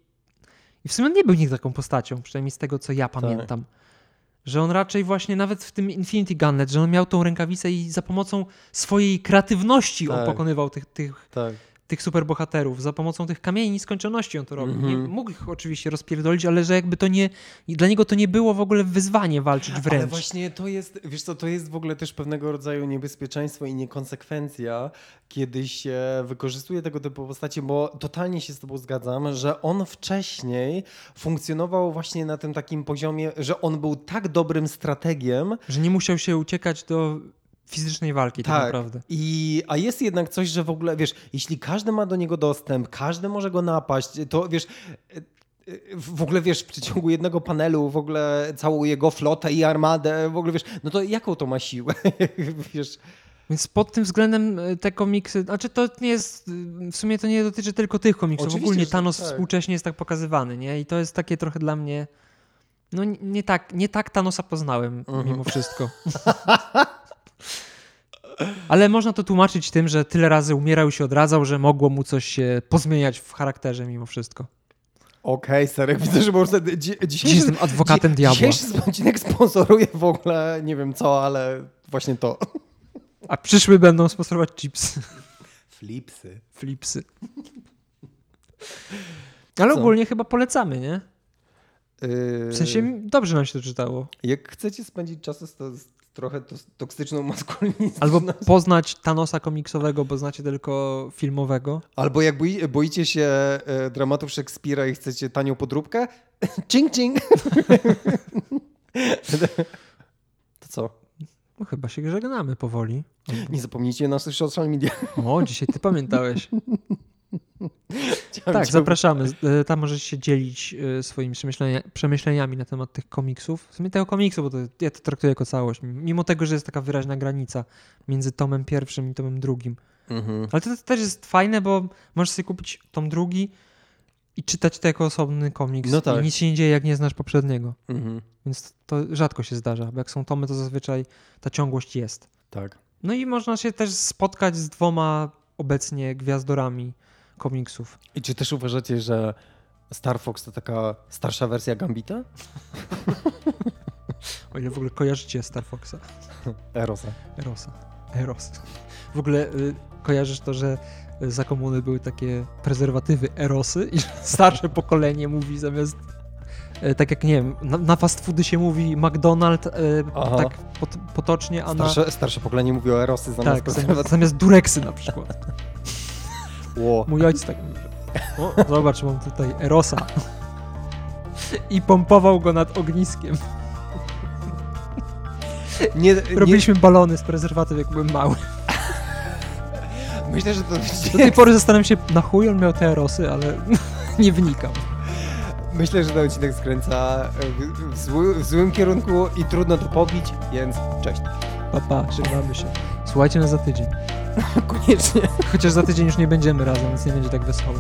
i w sumie on nie był nigdy taką postacią, przynajmniej z tego, co ja Tak. pamiętam. Że on raczej właśnie nawet w tym Infinity Gauntlet, że on miał tą rękawicę i za pomocą swojej kreatywności on Tak. pokonywał tych, tych, tak. Tych superbohaterów. Za pomocą tych kamieni nieskończoności on to robił. Nie, Mhm. mógł ich oczywiście rozpierdolić, ale że jakby to nie... Dla niego to nie było w ogóle wyzwanie walczyć Ale wręcz. właśnie to jest, wiesz co, to jest w ogóle też pewnego rodzaju niebezpieczeństwo i niekonsekwencja, kiedy się wykorzystuje tego typu postacie, bo totalnie się z tobą zgadzam, że on wcześniej funkcjonował właśnie na tym takim poziomie, że on był tak dobrym strategiem, Że nie musiał się uciekać do fizycznej walki tak, Tak. naprawdę. I, a jest jednak coś, że w ogóle, wiesz, jeśli każdy ma do niego dostęp, każdy może go napaść, to wiesz, e, e, w ogóle wiesz, w przeciągu jednego panelu w ogóle całą jego flotę i armadę, w ogóle wiesz, no to jaką to ma siłę, wiesz, Więc pod tym względem e, te komiksy, znaczy to nie jest, y, w sumie to nie dotyczy tylko tych komiksów, Oczywiście, ogólnie Thanos tak. współcześnie jest tak pokazywany, nie? I to jest takie trochę dla mnie, no nie- nie tak, nie tak Thanosa poznałem Mhm. mimo wszystko. Ale można to tłumaczyć tym, że tyle razy umierał i się odradzał, że mogło mu coś się pozmieniać w charakterze mimo wszystko. Okej, Serek, widzę, że prostu dzi- dzisiejszy, jestem adwokatem dzi- diabła. dzisiejszy odcinek sponsoruje w ogóle, nie wiem co, ale właśnie to. A przyszły będą sponsorować chipsy. Flipsy. Flipsy. Ale Co? ogólnie chyba polecamy, nie? Yy, W sensie dobrze nam się to czytało. Jak chcecie spędzić czas z, to, z trochę to, toksyczną maskulinizmem, Albo poznać Thanosa komiksowego, bo znacie tylko filmowego. Albo jak boi, boicie się e, dramatów Szekspira i chcecie tanią podróbkę, ching ching. to co? No chyba się żegnamy powoli. Nie zapomnijcie naszych social media. O, dzisiaj ty pamiętałeś. Tak, zapraszamy. E, Tam możesz się dzielić e, swoimi przemyślenia, przemyśleniami na temat tych komiksów. W sumie tego komiksu, bo to, ja to traktuję jako całość. Mimo tego, że jest taka wyraźna granica między tomem pierwszym i tomem drugim. Mhm. Ale to, to też jest fajne, bo możesz sobie kupić tom drugi i czytać to jako osobny komiks. No tak. I nic się nie dzieje, jak nie znasz poprzedniego. Mhm. Więc to rzadko się zdarza, bo jak są tomy, to zazwyczaj ta ciągłość jest. Tak. No i można się też spotkać z dwoma obecnie gwiazdorami komiksów. I czy też uważacie, że Star Fox to taka starsza wersja Gambita? O ile w ogóle kojarzycie Star Foxa. Erosa. Erosa. Eros. W ogóle y, kojarzysz to, że y, za komuny były takie prezerwatywy Erosy i starsze pokolenie mówi zamiast y, tak jak nie wiem, na, na fast foody się mówi McDonald's y, Aha. tak pot, potocznie, a na Starsze, starsze pokolenie mówi o Erosy zamiast tak, zamiast, zamiast Dureksy na przykład. Ło. Mój ojciec tak mówi. O, zobacz, mam tutaj Erosa. I pompował go nad ogniskiem. Nie, Robiliśmy balony z prezerwatyw, jak byłem mały. myślę, że to Do tej pory zastanawiam się, na chuj on miał te Erosy, ale nie wnikam. Myślę, że ten odcinek skręca w, zły, w złym kierunku i trudno to pobić, więc cześć. Papa, żegnamy się. Słuchajcie nas za tydzień. Koniecznie. Chociaż za tydzień już nie będziemy razem, więc nie będzie tak wesoło.